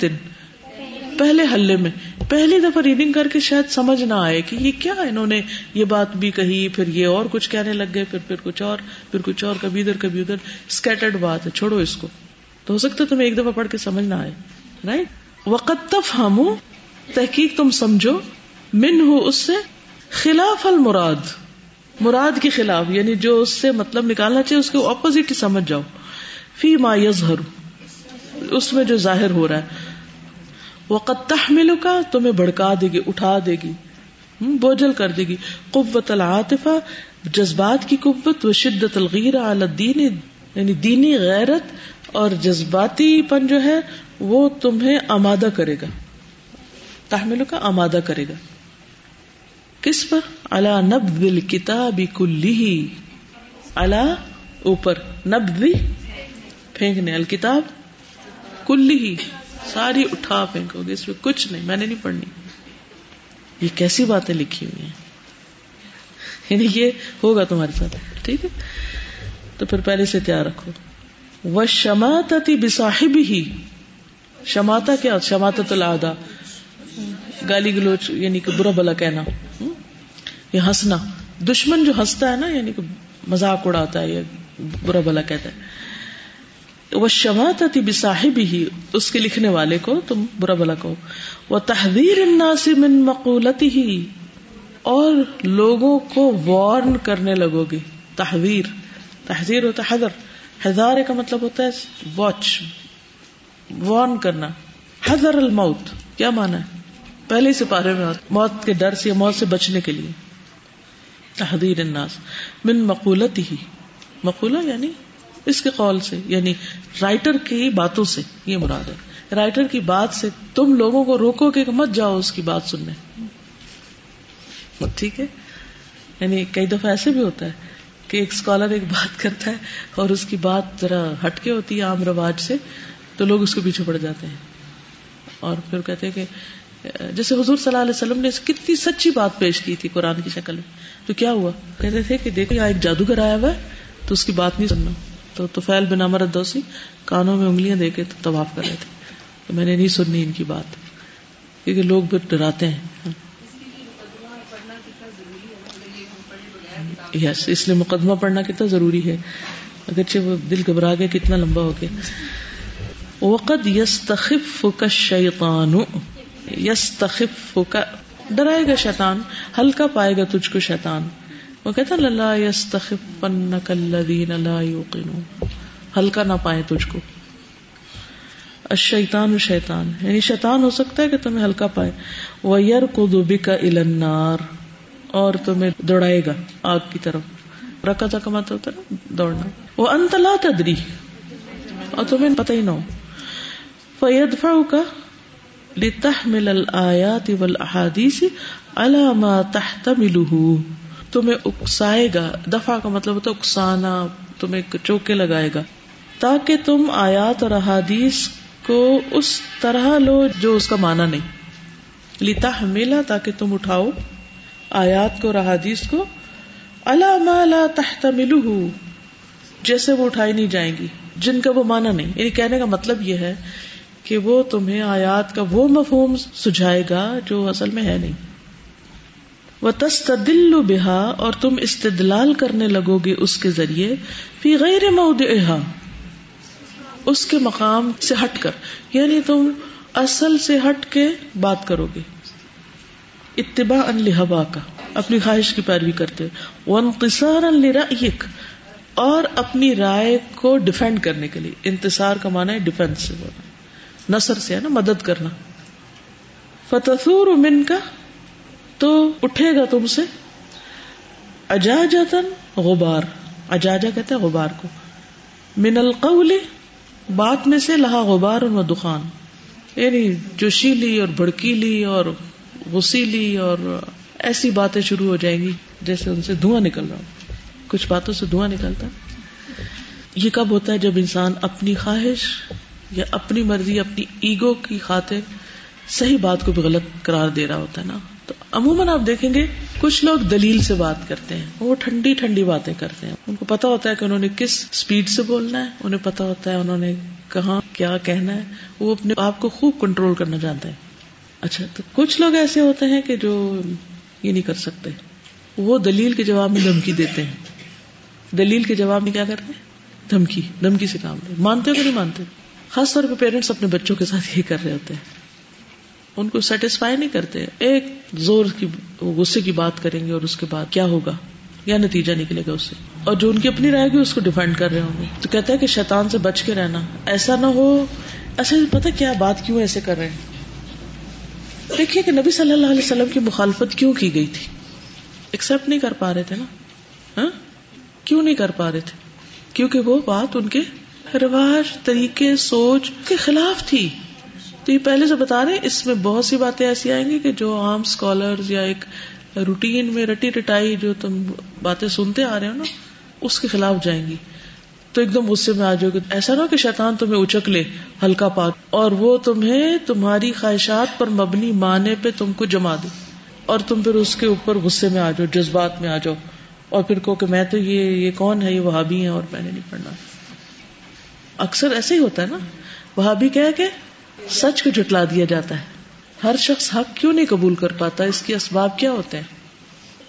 پہلے حلے میں، پہلی دفعہ ریڈنگ کر کے شاید سمجھ نہ آئے کہ یہ کیا انہوں نے یہ بات بھی کہی، پھر یہ اور کچھ کہنے لگ گئے، پھر پھر کچھ اور، پھر کچھ اور، کبھی ادھر کبھی ادھر۔ اسکیٹرڈ بات ہے، چھوڑو اس کو۔ تو ہو سکتا ہے تمہیں ایک دفعہ پڑھ کے سمجھ نہ آئے رائٹ وقت تف ہم تحقیق تم سمجھو۔ من ہو اس سے خلاف المراد، مراد کے خلاف یعنی جو اس سے مطلب نکالنا چاہیے، اس کے اپوزٹ سمجھ جاؤ۔ فی ما یظہر، اس میں جو ظاہر ہو رہا ہے۔ وقت تحمل کا تمہیں بھڑکا دے گی، اٹھا دے گی بوجھل کر دے گی۔ قوت العاطفہ جذبات کی قوت و شدت الغیر الدین یعنی دینی غیرت اور جذباتی پن جو ہے، وہ تمہیں آمادہ کرے گا۔ تحمل کا آمادہ کرے گا۔ کس پر اللہ نب کتاب کلی اللہ اوپر نب پھینکنے، الکتاب کلی ہی ساری اٹھا پھینکو گے، اس میں کچھ نہیں، میں نے نہیں پڑھنی۔ یہ کیسی باتیں لکھی ہوئی ہیں؟ یعنی یہ ہوگا تمہارے ساتھ، ٹھیک ہے؟ تو پھر پہلے سے تیار رکھو۔ وہ شماتا بساحب ہی شماتا کیا؟ شماتا العدا گالی گلوچ یعنی کہ برا بلا کہنا۔ یہ ہنسنا۔ دشمن جو ہنستا ہے نا یعنی کہ مذاق اڑاتا ہے یا برا بلا کہتا ہے۔ وہ شماعت بساحب ہی، اس کے لکھنے والے کو تم برا بلا کہو۔ وہ تحریر من مقولتی ہی۔ اور لوگوں کو وارن کرنے لگو گے۔ تحویر تحریر ہوتا حضر ہزار کا مطلب ہوتا ہے واچ وارن کرنا۔ حضر الموت۔ کیا مانا ہے؟ پہلے سے پارے میں موت کے ڈر سے موت سے بچنے کے لیے۔ تحدیر الناس من مقولت ہی مقولہ یعنی اس کے قول سے یعنی رائٹر کی باتوں سے یہ مراد ہے۔ رائٹر کی بات سے تم لوگوں کو روکو کہ مت جاؤ اس کی بات سننے۔ ٹھیک ہے۔ یعنی کئی دفعہ ایسے بھی ہوتا ہے کہ ایک اسکالر ایک بات کرتا ہے اور اس کی بات ذرا ہٹ کے ہوتی ہے عام رواج سے تو لوگ اس کے پیچھے پڑ جاتے ہیں۔ اور پھر کہتے ہیں کہ جیسے حضور صلی اللہ علیہ وسلم نے کتنی سچی بات پیش کی تھی قرآن کی شکل میں۔ تو کیا ہوا؟ کہتے تھے کہ دیکھو، یہاں ایک جادوگر آیا ہوا ہے، تو اس کی بات نہیں سننا۔ تو توفیل بن امر دوسی کانوں میں انگلیاں دے کے تو طواف کر رہے تھے۔ تو میں نے نہیں سننی ان کی بات، کیونکہ لوگ بھی ڈراتے ہیں۔ یس اس لیے مقدمہ پڑھنا کتنا ضروری ہے۔ اگرچہ وہ دل گھبرا گیا کتنا لمبا ہو گیا۔ وقت یس تخف کا شیطان یس تخف کا ڈرائے گا شیطان، ہلکا پائے گا تجھ کو شیطان۔ وہ کہتا لا يستخفنك الذين لا يوقنون ہلکا نہ پائے تجھ کو۔ الشیطان شیطان۔ یعنی شیطان ہو سکتا ہے کہ تمہیں ہلکا پائے۔ وہ یر کو بک النار۔ اور تمہیں دوڑائے گا آگ کی طرف۔ رکا تھا کماتا ہوتا نا، دوڑنا۔ وہ انتلا تدری اور تمہیں پتہ ہی نہ ہو۔ فیدفع کا لتحمل الآیات والأحادیث على ما تحتملہ۔ تمہیں اکسائے گا دفاع کا مطلب ہوتا ہے اکسانا، تمہیں چوکے لگائے گا۔ تاکہ تم آیات اور احادیث کو اس طرح لو جو اس کا مانا نہیں۔ لیتا ہمیلا تاکہ تم اٹھاؤ آیات کو اور احادیث کو۔ اللہ ما لا تحتملہ، جیسے وہ اٹھائی نہیں جائیں گی، جن کا وہ مانا نہیں۔ یعنی کہنے کا مطلب یہ ہے کہ وہ تمہیں آیات کا وہ مفہوم سجھائے گا جو اصل میں ہے نہیں۔ وہ تستدل بہا اور تم استدلال کرنے لگو گے اس کے ذریعے فی غیر موضعہا اس کے مقام سے ہٹ کر یعنی تم اصل سے ہٹ کے بات کرو گے۔ اتباع ان لہوا کا اپنی خواہش کی پیروی کرتے وانتصار ان لرأیک اور اپنی رائے کو ڈیفینڈ کرنے کے لیے۔ انتصار کا معنی ہے ڈیفینس سے بولنا نصر سے ہے نا، مدد کرنا۔ فتثور من کا تو اٹھے گا تم سے۔ اجاجتن غبار۔ اجاجا کہتے ہیں غبار کو۔ من القول، بات میں سے لہا غبار و دخان یعنی جوشیلی اور بھڑکیلی اور غسیلی اور ایسی باتیں شروع ہو جائیں گی، جیسے ان سے دھواں نکل رہا ہو۔ کچھ باتوں سے دھواں نکلتا۔ یہ کب ہوتا ہے؟ جب انسان اپنی خواہش یا اپنی مرضی، اپنی ایگو کی خاطر صحیح بات کو بھی غلط قرار دے رہا ہوتا ہے نا۔ تو عموماً آپ دیکھیں گے، کچھ لوگ دلیل سے بات کرتے ہیں، وہ ٹھنڈی ٹھنڈی باتیں کرتے ہیں۔ ان کو پتا ہوتا ہے کہ انہوں نے کس اسپیڈ سے بولنا ہے، انہیں پتا ہوتا ہے انہوں نے کہاں کیا کہنا ہے۔ وہ اپنے آپ کو خوب کنٹرول کرنا چاہتے ہیں۔ اچھا تو کچھ لوگ ایسے ہوتے ہیں کہ جو یہ نہیں کر سکتے۔ وہ دلیل کے جواب میں دھمکی دیتے ہیں۔ دلیل کے جواب میں کیا کرتے ہیں؟ دھمکی دھمکی سے کام مانتے ہو کہ نہیں مانتے؟ خاص طور پہ پیرنٹس اپنے بچوں کے ساتھ یہی کر رہے ہوتے ہیں۔ ان کو سیٹسفائی نہیں کرتے۔ ایک زور کی، غصے کی بات کریں گے اور اس کے بعد کیا ہوگا؟ یا نتیجہ نکلے گا اس سے۔ اور جو ان کی اپنی رہے گی اس کو ڈیفینڈ کر رہے ہوں گے۔ تو کہتے ہیں کہ شیطان سے بچ کے رہنا۔ ایسا نہ ہو۔ ایسا پتا کیا بات کیوں ایسے کر رہے ہیں؟ دیکھیے کہ نبی صلی اللہ علیہ وسلم کی مخالفت کیوں کی گئی تھی؟ ایکسپٹ نہیں کر پا رہے تھے نا؟ ہاں؟ کیوں نہیں کر پا رہے تھے؟ کیونکہ وہ بات ان کے رواج، طریقے، سوچ کے خلاف تھی۔ تو یہ پہلے سے بتا رہے اس میں بہت سی باتیں ایسی آئیں گی کہ جو عام اسکالر یا ایک روٹین میں رٹی رٹائی جو تم باتیں سنتے آ رہے ہو نا، اس کے خلاف جائیں گی۔ تو ایک دم غصے میں آ جاؤ گے۔ ایسا نہ کہ شیطان تمہیں اچک لے، ہلکا پاک۔ اور وہ تمہیں تمہاری خواہشات پر مبنی مانے پہ تم کو جما دے۔ اور تم پھر اس کے اوپر غصے میں آ جاؤ، جذبات میں آ جاؤ۔ اور پھر کہو کہ میں تو یہ یہ کون ہے؟ یہ وہابی ہیں اور میں نے نہیں پڑھنا۔ اکثر ایسے ہی ہوتا ہے نا۔ وہابی کہہ کہ سچ کو جٹلا دیا جاتا ہے۔ ہر شخص حق کیوں نہیں قبول کر پاتا؟ اس کے اسباب کیا ہوتے ہیں؟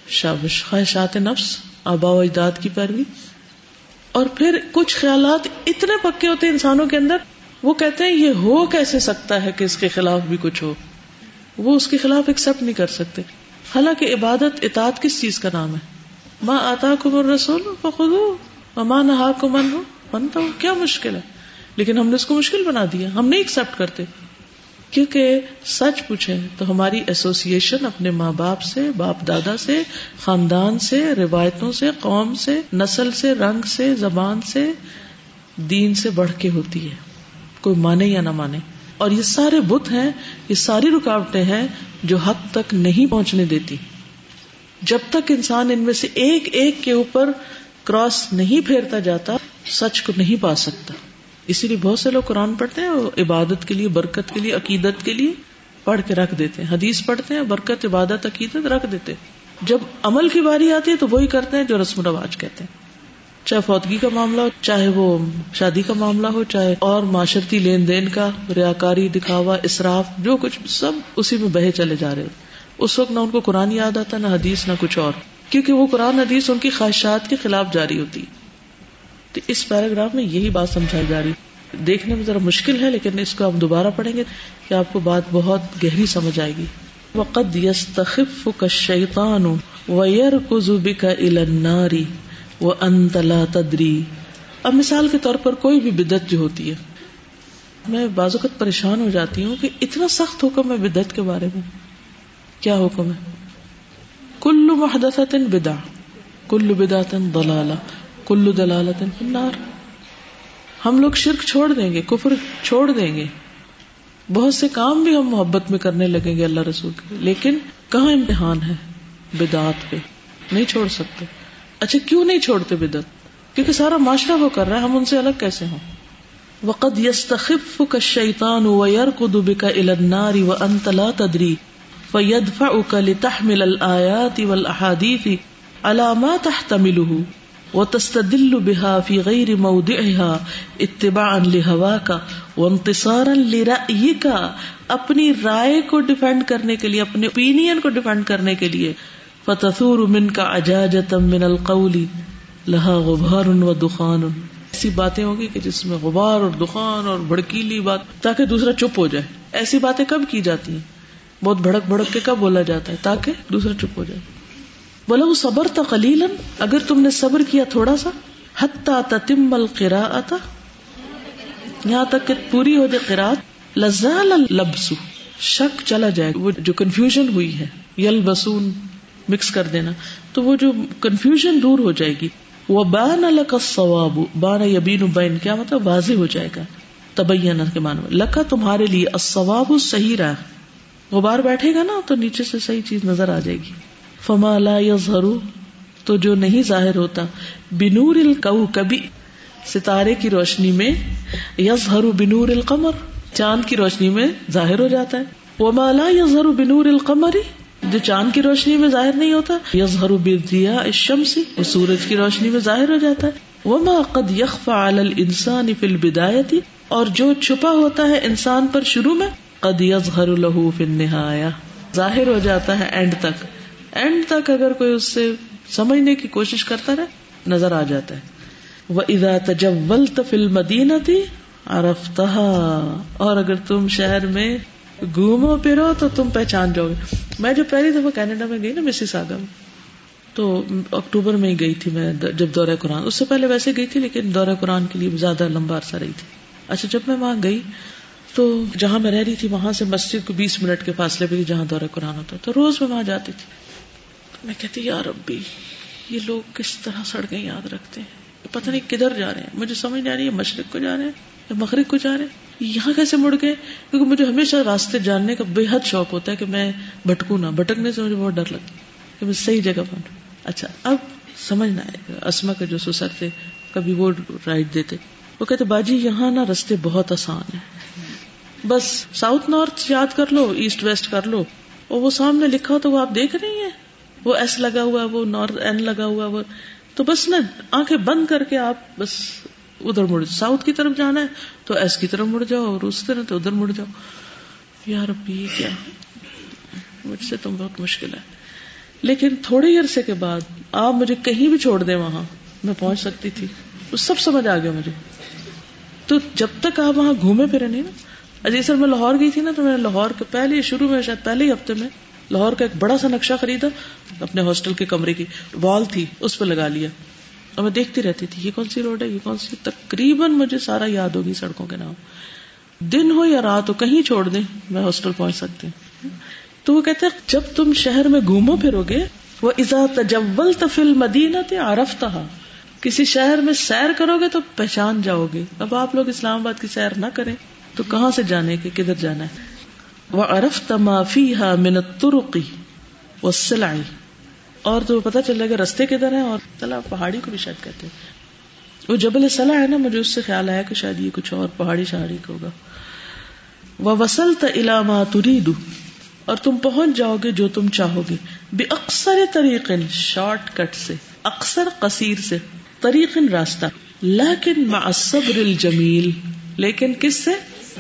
شابش، خواہشات نفس، آبا و اجداد کی پیروی۔ اور پھر کچھ خیالات اتنے پکے ہوتے ہیں انسانوں کے اندر، وہ کہتے ہیں یہ ہو کیسے سکتا ہے کہ اس کے خلاف بھی کچھ ہو؟ وہ اس کے خلاف ایکسپٹ نہیں کر سکتے۔ حالانکہ عبادت اطاعت کس چیز کا نام ہے؟ ماں آتا کمر رسول خود ماں نہا من ہو بنتا ہو کیا مشکل ہے؟ لیکن ہم نے اس کو مشکل بنا دیا، ہم نہیں ایکسپٹ کرتے۔ کیونکہ سچ پوچھے تو ہماری ایسوسیشن اپنے ماں باپ سے، باپ دادا سے، خاندان سے، روایتوں سے، قوم سے، نسل سے، رنگ سے، زبان سے، دین سے بڑھ کے ہوتی ہے۔ کوئی مانے یا نہ مانے۔ اور یہ سارے بت ہیں، یہ ساری رکاوٹیں ہیں جو حق تک نہیں پہنچنے دیتی۔ جب تک انسان ان میں سے ایک ایک کے اوپر کراس نہیں پھیرتا جاتا سچ کو نہیں پا سکتا۔ اسی لیے بہت سے لوگ قرآن پڑھتے ہیں عبادت کے لیے، برکت کے لیے، عقیدت کے لیے پڑھ کے رکھ دیتے ہیں۔ حدیث پڑھتے ہیں، برکت، عبادت، عقیدت رکھ دیتے جب عمل کی باری آتی ہے تو وہی کرتے ہیں جو رسم و رواج کہتے ہیں۔ چاہے فوتگی کا معاملہ ہو، چاہے وہ شادی کا معاملہ ہو، چاہے اور معاشرتی لین دین کا ریاکاری، دکھاوا، اصراف، جو کچھ سب اسی میں بہے چلے جا رہے اس وقت نہ ان کو قرآن یاد آتا، نہ حدیث، نہ کچھ اور۔ کیونکہ وہ قرآن، حدیث ان کی خواہشات کے خلاف جاری ہوتی۔ تو اس پیراگراف میں یہی بات سمجھائی جا رہی دیکھنے میں ذرا مشکل ہے، لیکن اس کو ہم دوبارہ پڑھیں گے کہ آپ کو بات بہت گہری سمجھ آئے گی۔ وقد يستخف كالشيطان ويركض بك الى النار وانت لا تدري۔ اب مثال کے طور پر کوئی بھی بدت جو ہوتی ہے، میں بعض اوقات پریشان ہو جاتی ہوں کہ اتنا سخت حکم ہے بدت کے بارے میں۔ کیا حکم ہے؟ کل محدثت بدع کل بدعت ضلالہ۔ کل دلالت النار۔ ہم لوگ شرک چھوڑ دیں گے، کفر چھوڑ دیں گے۔ بہت سے کام بھی ہم محبت میں کرنے لگیں گے اللہ رسول کے لیکن کہاں امتحان ہے بدعت پہ؟ نہیں چھوڑ سکتے۔ اچھا کیوں نہیں چھوڑتے بدعت؟ کیونکہ سارا معاشرہ وہ کر رہا ہے، ہم ان سے الگ کیسے ہوں؟ وقد يستخفك الشيطان ويركض بك الى النار وانت لا تدري فيدفعك لتحمل الايات والاحاديث علامات تحتملہ وتستدل بها في غير موضعها اتباعا لهواك وانتصارا لرأيك. اپنی رائے کو ڈیفینڈ کرنے کے لیے، اپنے اوپینین کو ڈیفینڈ کرنے کے لیے. فتثور من کا من القول لها غبار و دخان ایسی باتیں ہوگی کہ جس میں غبار اور دخان اور بھڑکیلی بات، تاکہ دوسرا چپ ہو جائے. ایسی باتیں کب کی جاتی ہیں؟ بہت بھڑک بھڑک کے کب بولا جاتا ہے؟ تاکہ دوسرا چپ ہو جائے. بولا وہ صبر تھا کلیلن اگر تم نے صبر کیا تھوڑا سا حتا تتم القرا یہاں تک کہ پوری ہو جائے قرات لزال لبسو شک چلا جائے، وہ جو کنفیوژن ہوئی ہے یل بسون مکس کر دینا۔ تو وہ جو کنفیوژن دور ہو جائے گی۔ وہ بان الک ثواب بان یبین بین کیا مطلب؟ واضح ہو جائے گا۔ تبین کے معنی لکھا تمہارے لیے الصواب صحیح رہا۔ غبار بیٹھے گا نا، تو نیچے سے صحیح چیز نظر آ جائے گی۔ فما لا یظہر تو جو نہیں ظاہر ہوتا۔ بنور القو کبھی ستارے کی روشنی میں۔ یظہر بنور القمر، چاند کی روشنی میں ظاہر ہو جاتا ہے۔ وما لا یظہر بنور القمر، جو چاند کی روشنی میں ظاہر نہیں ہوتا۔ یظہر بالضیاء الشمس، وہ سورج کی روشنی میں ظاہر ہو جاتا ہے۔ وما قد يخفى على الانسان في البدايه اور جو چھپا ہوتا ہے انسان پر شروع میں، قد يظهر له في النهايه ظاہر ہو جاتا ہے اینڈ تک۔ اینڈ تک اگر کوئی اس سے سمجھنے کی کوشش کرتا رہے، نظر آ جاتا ہے۔ وہ ادا تجول فل مدینہ تھی اور اگر تم شہر میں گھومو پھرو تو تم پہچان جاؤ گے۔ میں جو پہلی دفعہ کینیڈا میں گئی نا، مسی ساگا میں، تو اکتوبر میں ہی گئی تھی میں جب دورہ قرآن۔ اس سے پہلے ویسے گئی تھی، لیکن دورہ قرآن کے لیے زیادہ لمبا عرصہ رہی تھی۔ اچھا جب میں وہاں گئی، تو جہاں میں رہ رہی تھی، وہاں سے مسجد کو بیس منٹ کے فاصلے پہ جہاں دورہ قرآن ہوتا، تو روز میں وہاں جاتی تھی۔ میں کہتی یار ربی، یہ لوگ کس طرح سڑکیں یاد رکھتے ہیں؟ پتہ نہیں کدھر جا رہے ہیں۔ مجھے سمجھ نہیں آ رہی ہے، مشرق کو جا رہے ہیں یا مغرب کو جا رہے ہیں۔ یہاں کیسے مڑ گئے؟ کیونکہ مجھے ہمیشہ راستے جاننے کا بے حد شوق ہوتا ہے کہ میں بھٹکوں نہ بھٹکنے سے مجھے بہت ڈر لگتا کہ میں صحیح جگہ پہنچوں اچھا اب سمجھنا ہے اسما کے جو سسر تھے، کبھی وہ رائڈ دیتے۔ وہ کہتے، باجی، یہاں نا رستے بہت آسان ہیں۔ بس ساؤتھ نارتھ یاد کر لو، ایسٹ ویسٹ کر لو۔ اور وہ سامنے لکھا تو وہ آپ دیکھ رہی ہیں۔ وہ ایس لگا ہوا وہ نارتھ این لگا ہوا وہ تو بس نا، آنکھیں بند کر کے آپ بس ادھر مڑ ساؤتھ کی طرف جانا ہے، تو ایس کی طرف مڑ جاؤ اور اس طرح تو ادھر مڑ جاؤ۔ یار اب یہ کیا؟ مجھ سے تو بہت مشکل ہے۔ لیکن تھوڑے ہی عرصے کے بعد آپ مجھے کہیں بھی چھوڑ دیں وہاں، میں پہنچ سکتی تھی۔ وہ سب سمجھ آ گیا مجھے۔ تو جب تک آپ وہاں گھومے پھرے نہیں نا اجی سر، میں لاہور گئی تھی نا، تو میں لاہور کے پہلے شروع میں، شاید پہلے ہی ہفتے میں لاہور کا ایک بڑا سا نقشہ خریدا، اپنے ہاسٹل کے کمرے کی وال تھی، اس پہ لگا لیا۔ اور میں دیکھتی رہتی تھی، یہ کون سی روڈ ہے، یہ کون سی، تقریباً مجھے سارا یاد ہوگی سڑکوں کے نام۔ دن ہو یا رات ہو، کہیں چھوڑ دیں، میں ہاسٹل پہنچ سکتی ہوں۔ تو وہ کہتے جب تم شہر میں گھومو پھرو گے، وہ ازا تجول تفل مدینہ آرف کسی شہر میں سیر کرو گے تو پہچان جاؤ گے۔ اب آپ لوگ اسلام آباد کی سیر نہ کریں، تو کہاں سے جانے کے، کدھر جانا ہے؟ وہ ارف تمافی ہا منت ترقی وہ سلائی اور تو پتا چلے گا رستے کدھر ہیں اور تلا پہاڑی کو بھی شاید کہتے ہیں۔ وہ جبل سلا ہے نا، مجھے اس سے خیال آیا کہ شاید یہ کچھ اور پہاڑی شہاڑی کو ہوگا۔ وہ وسل تلاما ترید اور تم پہنچ جاؤ گے جو تم چاہو گے۔ بے اکثر طریق شارٹ کٹ سے اکثر قصیر سے طریق راستہ۔ لیکن مع صبر الجمیل۔ لیکن کس سے؟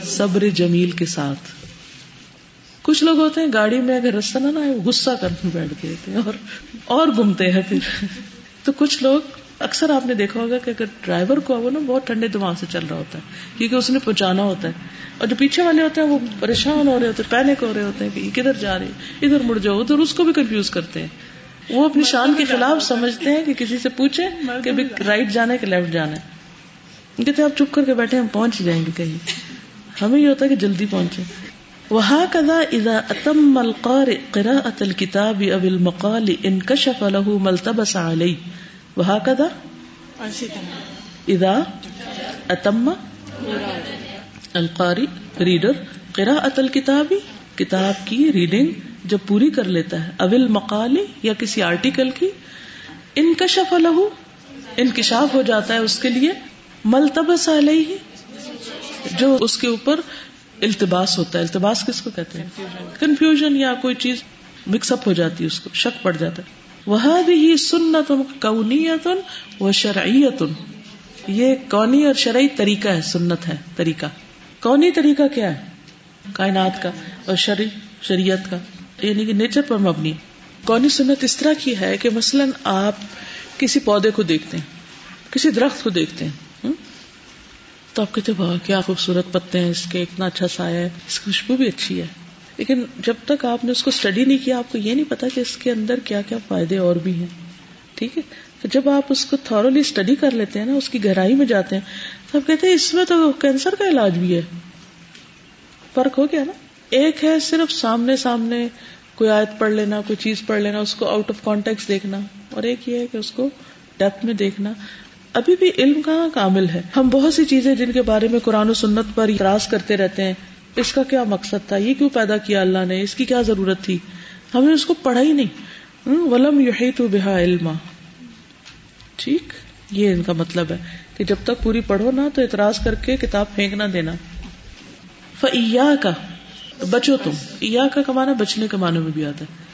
صبر جمیل کے ساتھ۔ کچھ لوگ ہوتے ہیں گاڑی میں اگر رستہ نہ آئے غصہ کرنے بیٹھ گئے اور اور گھومتے ہیں پھر۔ تو کچھ لوگ اکثر آپ نے دیکھا ہوگا کہ اگر ڈرائیور کو وہ نا بہت ٹھنڈے دماغ سے چل رہا ہوتا ہے کیونکہ اس نے پہنچانا ہوتا ہے۔ اور جو پیچھے والے ہوتے ہیں وہ پریشان ہو رہے ہوتے ہیں پینک ہو رہے ہوتے ہیں کہ کدھر جا رہے ادھر مڑ جاؤ ادھر اس کو بھی کنفیوز کرتے ہیں۔ وہ اپنی شان کے خلاف سمجھتے ہیں کہ کسی سے پوچھے کہ رائٹ جانا ہے کہ لیفٹ جانا ہے۔ کہتے آپ چپ کر کے بیٹھے ہم پہنچ جائیں گے کہیں۔ ہمیں یہ ہوتا ہے کہ جلدی پہنچے وهكذا اذا اتم القارئ قراءة الكتاب او المقال انكشف له ما التبس عليه. وهكذا اذا اتم القارئ ریڈر قراءة الكتاب، کتاب کی ریڈنگ جب پوری کر لیتا ہے اول مقالی یا کسی آرٹیکل کی انکشف له، انکشاف ہو جاتا ہے اس کے لیے ملتبس علیہ جو اس کے اوپر التباس ہوتا ہے۔ التباس کس کو کہتے ہیں؟ کنفیوژن یا کوئی چیز مکس اپ ہو جاتی ہے اس کو، شک پڑ جاتا ہے۔ وہ بھی سنت کونیت و شرعیت یہ کونی اور شرعی طریقہ ہے، سنت ہے، طریقہ۔ کونی طریقہ کیا ہے؟ کائنات کا اور شرعی، شریعت کا یعنی کہ نیچر پر مبنی۔ کونی سنت اس طرح کی ہے کہ مثلاً آپ کسی پودے کو دیکھتے ہیں، کسی درخت کو دیکھتے ہیں۔ تو آپ کہتے واہ کیا خوبصورت پتے ہیں، اس کے اتنا اچھا سایہ ہے، اس کی خوشبو بھی اچھی ہے۔ لیکن جب تک آپ نے اس کو اسٹڈی نہیں کیا، آپ کو یہ نہیں پتا کہ اس کے اندر کیا کیا فائدے اور بھی ہیں۔ ٹھیک ہے؟ تو جب آپ اس کو تھورلی اسٹڈی کر لیتے ہیں نا، اس کی گہرائی میں جاتے ہیں، تو آپ کہتے ہیں، اس میں تو کینسر کا علاج بھی ہے۔ فرق ہو گیا نا۔ ایک ہے صرف سامنے سامنے کوئی آیت پڑھ لینا، کوئی چیز پڑھ لینا، اس کو آؤٹ آف کانٹیکٹ دیکھنا، اور ایک یہ ہے کہ اس کو ڈیپتھ میں دیکھنا۔ ابھی بھی علم کہاں کامل ہے؟ ہم بہت سی چیزیں جن کے بارے میں قرآن و سنت پر اعتراض کرتے رہتے ہیں۔ اس کا کیا مقصد تھا؟ یہ کیوں پیدا کیا اللہ نے؟ اس کی کیا ضرورت تھی؟ ہم نے اس کو پڑھا ہی نہیں۔ ولم یہی تو بحا علما۔ ٹھیک؟ یہ ان کا مطلب ہے کہ جب تک پوری پڑھو نا تو اعتراض کر کے کتاب پھینک نہ دینا۔ فیا کا بچو تم۔ ایا کا کمانا بچنے کے معنی میں بھی آتا ہے۔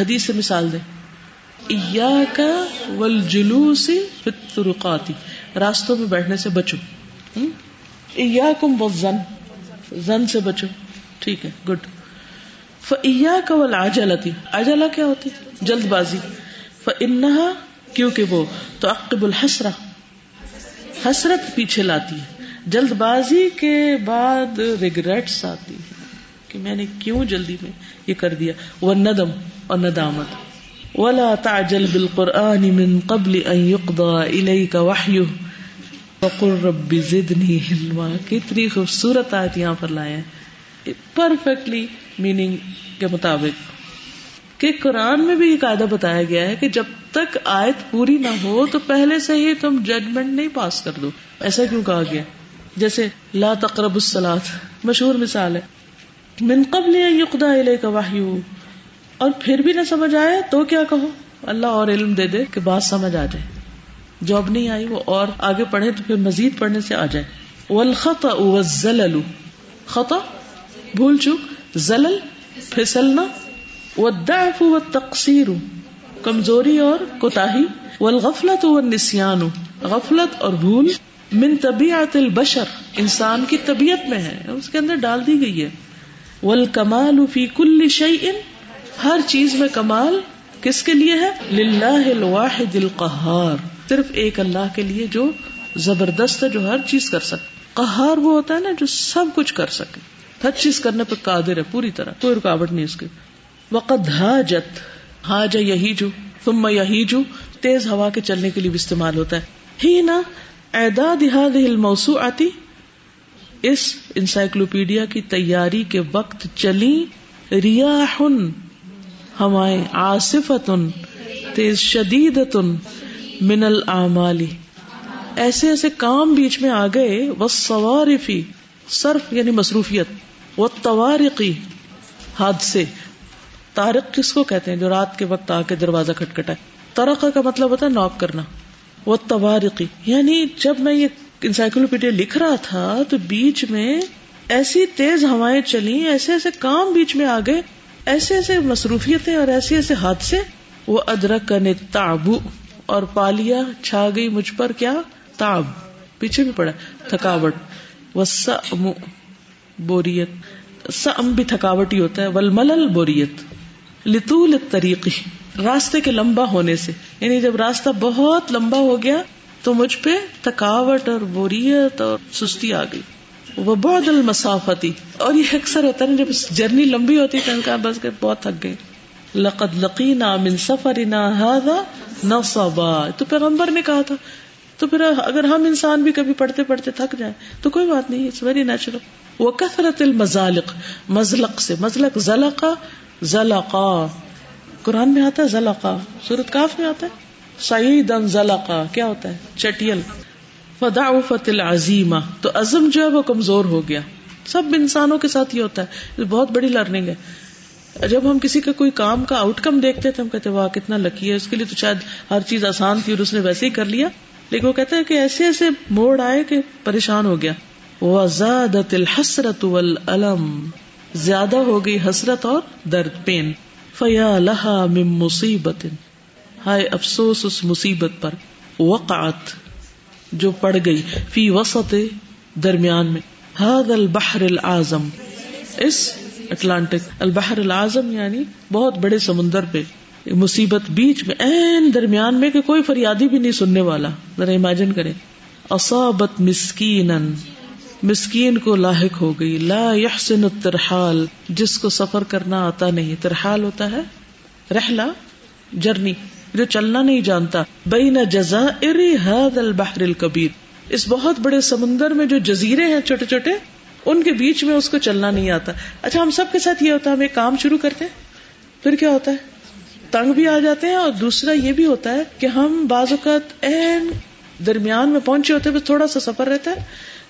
حدیث سے مثال دے کا ول جلوسی فطرقاتی راستوں میں بیٹھنے سے بچو. ایا کم زن زن سے بچو. ٹھیک ہے گڈ فیا کا ول آجلتی آجلا کیا ہوتی جلد بازی. فنہا کیونکہ وہ تو عقب الحسرا حسرت پیچھے لاتی ہے. جلد بازی کے بعد ریگریٹس آتی ہے. کہ میں نے کیوں جلدی میں یہ کر دیا؟ وہ ندم اور ندامت. ولا تعجل بالقرآن من قبل ان يقضى اليك وحيه. وقل رب زدني علما. کتنی خوبصورت آیت یہاں پر لائے ہیں. پرفیکٹلی میننگ کے مطابق. کہ قرآن میں بھی یہ قاعدہ بتایا گیا ہے کہ جب تک آیت پوری نہ ہو تو پہلے سے ہی تم ججمنٹ نہیں پاس کر دو. ایسا کیوں کہا گیا؟ جیسے لا تقرب السلاد مشہور مثال ہے. من قبل یقدا علیہ کا واہی اور پھر بھی نہ سمجھ آئے تو کیا کہو؟ اللہ اور علم دے دے کہ بات سمجھ آ جائے۔ جو اب نہیں آئی، وہ اور آگے پڑھے تو پھر مزید پڑھنے سے آ جائے۔ والخطا والزلل۔ خطا بھول چوک۔ زلل، پھسلنا۔ والضعف والتقصیر کمزوری اور کوتاہی۔ والغفلت والنسیان غفلت اور بھول۔ من طبیعت البشر۔ انسان کی طبیعت میں ہے، اس کے اندر ڈال دی گئی ہے۔ والکمال فی کل شیء ہر چیز میں کمال کس کے لیے ہے؟ للہ الواحد القہار۔ صرف ایک اللہ کے لیے جو زبردست ہے، جو ہر چیز کر سکے۔ قہار وہ ہوتا ہے نا جو سب کچھ کر سکے۔ ہر چیز کرنے پہ قادر ہے، پوری طرح۔ کوئی رکاوٹ نہیں اس کی۔ وقت حاجت، حاج یہی جو ثم یہی جو تیز ہوا کے چلنے کے لیے بھی استعمال ہوتا ہے۔ ہی نا اعداد هذه الموسوعاتی اس انسائکلوپیڈیا کی تیاری کے وقت چلی ریاح ہوائیں آصفت تیز شدید من العمالی ایسے ایسے کام بیچ میں آ گئے وہ سوارفی صرف یعنی مصروفیت وہ توارقی حادثے۔ تارق کس کو کہتے ہیں جو رات کے وقت آ کے دروازہ کھٹکھٹا ترقہ کا مطلب ہوتا ہے نوک کرنا۔ وہ توارقی یعنی جب میں یہ انسائکلوپیڈیا لکھ رہا تھا تو بیچ میں ایسی تیز ہوائیں چلی ایسے ایسے کام بیچ میں آ گئے ایسے ایسے مصروفیتیں اور ایسے ایسے حادثے، وہ ادرک کا تابو اور پالیا چھا گئی مجھ پر کیا؟ تاب، پیچھے بھی پڑا، تھکاوٹ۔ وہ بوریت۔ سم بھی تھکاوٹ ہی ہوتا ہے ولمل بوریت۔ لطول طریقی راستے کے لمبا ہونے سے۔ یعنی جب راستہ بہت لمبا ہو گیا تو مجھ پہ تھکاوٹ اور بوریت اور سستی آ گئی۔ وہ بہت المسافتی۔ اور یہ اکثر ہوتا ہے جب جرنی لمبی ہوتی ہے کہا بس گئے بہت تھک گئے۔ لقد لقینا من سفرنا هذا نصبا۔ تو پیغمبر نے کہا تھا، تو پھر اگر ہم انسان بھی کبھی پڑھتے پڑھتے تھک جائیں تو کوئی بات نہیں اٹس ویری نیچرل وہ کثرت المزالق۔ مزلق سے، مزلق زلقا زلقا۔ قرآن میں آتا ہے زلقا۔ سورت کاف میں آتا ہے؟ سعید زلقا۔ کیا ہوتا ہے؟ چٹیل۔ فدعفت العظیمہ تو عزم جو ہے وہ کمزور ہو گیا۔ سب انسانوں کے ساتھ یہ ہوتا ہے۔ بہت بڑی لرننگ ہے۔ جب ہم کسی کا کوئی کام کا آؤٹ کم دیکھتے تو ہم کہتے واہ، کتنا لکی ہے۔ اس کے لیے تو شاید ہر چیز آسان تھی اور اس نے ویسے ہی کر لیا۔ لیکن وہ کہتے ہیں کہ ایسے ایسے موڑ آئے کہ پریشان ہو گیا۔ وزادت الحسرت والالم زیادہ ہو گئی حسرت اور درد پین فیا لہا من مصیبت ہائے، افسوس اس مصیبت پر۔ وقعت۔ جو پڑ گئی فی وسط درمیان میں۔ حد البحر العظم اس اٹلانٹک۔ البحر العظم یعنی بہت بڑے سمندر پہ۔ مصیبت بیچ میں این درمیان میں کہ کوئی فریادی بھی نہیں سننے والا۔ ذرا امیجن کرے اصابت مسکین مسکین کو لاحق ہو گئی۔ لا یحسن الترحال۔ جس کو سفر کرنا آتا نہیں۔ ترحال ہوتا ہے۔ رحلہ، جرنی۔ جو چلنا نہیں جانتا۔ بین جزائر هذا البحر الكبیر اس بہت بڑے سمندر میں جو جزیرے ہیں چھوٹے چھوٹے، ان کے بیچ میں اس کو چلنا نہیں آتا۔ اچھا ہم سب کے ساتھ یہ ہوتا ہے، ہم ایک کام شروع کرتے ہیں، پھر کیا ہوتا ہے؟ تنگ بھی آ جاتے ہیں اور دوسرا یہ بھی ہوتا ہے کہ ہم بعض اوقات این درمیان میں پہنچے ہوتے بس تھوڑا سا سفر رہتا ہے۔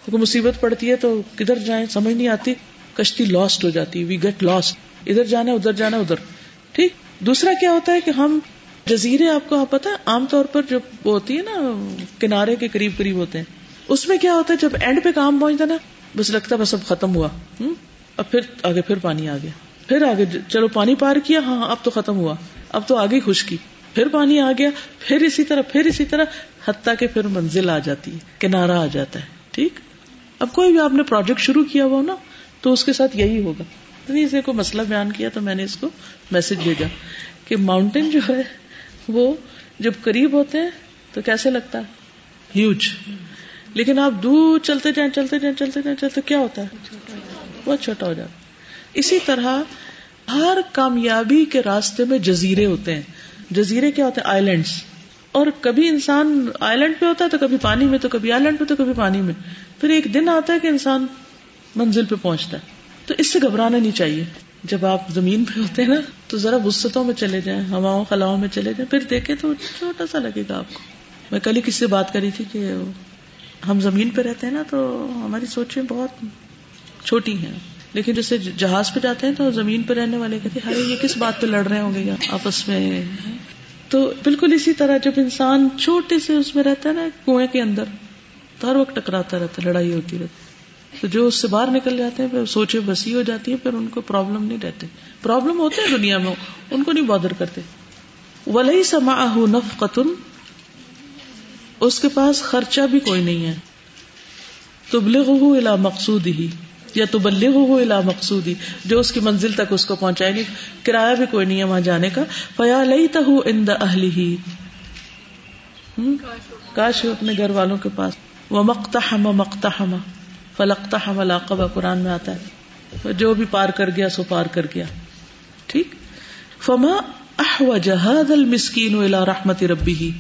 کیونکہ مصیبت پڑتی ہے تو کدھر جائیں، سمجھ نہیں آتی۔ کشتی لاسٹ ہو جاتی وی گیٹ لاسٹ ادھر جانا ادھر جانا ادھر۔ ٹھیک۔ دوسرا کیا ہوتا ہے کہ ہم جزیرے آپ کو آپ پتا عام طور پر جو ہوتی ہے نا، کنارے کے قریب قریب ہوتے ہیں۔ اس میں کیا ہوتا ہے، جب اینڈ پہ کام پہنچتا نا، بس لگتا بس اب ختم ہوا۔ اب پھر آگے پھر پانی آ گیا۔ پھر آگے چلو پانی پار کیا ہاں،, ہاں اب تو ختم ہوا۔ اب تو آگے خشکی پھر پانی آ گیا، پھر اسی طرح، پھر اسی طرح، حتیٰ کہ پھر منزل آ جاتی ہے کنارا آ جاتا ہے۔ ٹھیک؟ اب کوئی بھی آپ نے پروجیکٹ شروع کیا ہوا نا، تو اس کے ساتھ یہی ہوگا۔ اسے کو مسئلہ بیان کیا تو میں نے اس کو میسج بھیجا کہ ماؤنٹین جو ہے وہ جب قریب ہوتے ہیں تو کیسے لگتا ہے؟ ہیوج لیکن آپ دور چلتے جائیں چلتے جائیں چلتے جائیں چلتے کیا ہوتا ہے؟ بہت چھوٹا ہو جاتا اسی طرح ہر کامیابی کے راستے میں جزیرے ہوتے ہیں۔ جزیرے کیا ہوتے ہیں؟ آئی لینڈس اور کبھی انسان آئی لینڈ پہ ہوتا ہے تو کبھی پانی میں تو کبھی آئی لینڈ پہ تو کبھی پانی میں۔ پھر ایک دن آتا ہے کہ انسان منزل پہ پہنچتا ہے۔ تو اس سے گھبرانا نہیں چاہیے۔ جب آپ زمین پہ ہوتے ہیں نا، تو ذرا وسطوں میں چلے جائیں، ہواؤں، خلاؤں میں چلے جائیں۔ پھر دیکھیں تو چھوٹا سا لگے گا آپ کو۔ میں کل ہی کسی سے بات کری تھی کہ ہم زمین پہ رہتے ہیں نا، تو ہماری سوچیں بہت چھوٹی ہیں۔ لیکن جیسے جہاز پہ جاتے ہیں تو زمین پہ رہنے والے کہتے ہیں یہ کس بات پہ لڑ رہے ہوں گے آپس میں؟ تو بالکل اسی طرح جب انسان چھوٹے سے اس میں رہتا ہے نا، کنویں کے اندر، تو ہر وقت ٹکراتا رہتا ہے، لڑائی ہوتی رہتی۔ تو جو اس سے باہر نکل جاتے ہیں، پھر سوچے بسی ہو جاتی ہے پھر ان کو پرابلم نہیں رہتے۔ پرابلم ہوتے ہیں دنیا میں، ان کو نہیں بادر کرتے۔ ولی سما نف قطن اس کے پاس خرچہ بھی کوئی نہیں ہے۔ تبلغ الا مقصود ہی یا تبلغ الا مقصود ہی جو اس کی منزل تک اس کو پہنچائے گی۔ کرایہ بھی کوئی نہیں ہے وہاں جانے کا۔ فیا لئی تہ ان اہلی ہی کاش اپنے گھر والوں کے پاس۔ وہ مکتا ہم مکتا ہم فلکتا ہم علاقہ قرآن میں آتا ہے۔ جو بھی پار کر گیا، سو پار کر گیا۔ ٹھیک؟ فما احوج هذا المسكين الى رحمت ربی ہی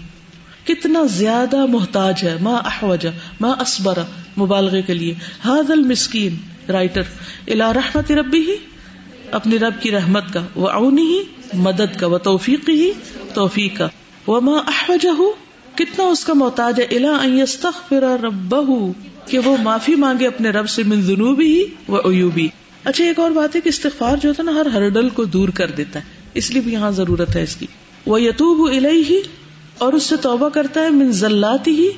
کتنا زیادہ محتاج ہے۔ ما احوج، ما اسبر مبالغے کے لیے۔ هذا المسكين رائٹر، الى رحمت ربی ہی اپنی رب کی رحمت کا وہ اونی ہی مدد کا وہ توفیق ہی توفیق کا وہ ماں احوجہ، کتنا اس کا محتاج ہے۔ الا ان يستغفر ربہ۔ کہ وہ معافی مانگے اپنے رب سے من ذنوبی ہی و اچھا ایک اور بات ہے کہ استغفار جو ہوتا ہے نا، ہر ہرڈل کو دور کر دیتا ہے۔ اس لیے بھی یہاں ضرورت ہے اس کی۔ وہ یتوب الیہ، اور اس سے توبہ کرتا ہے، من ذلاتی ہی،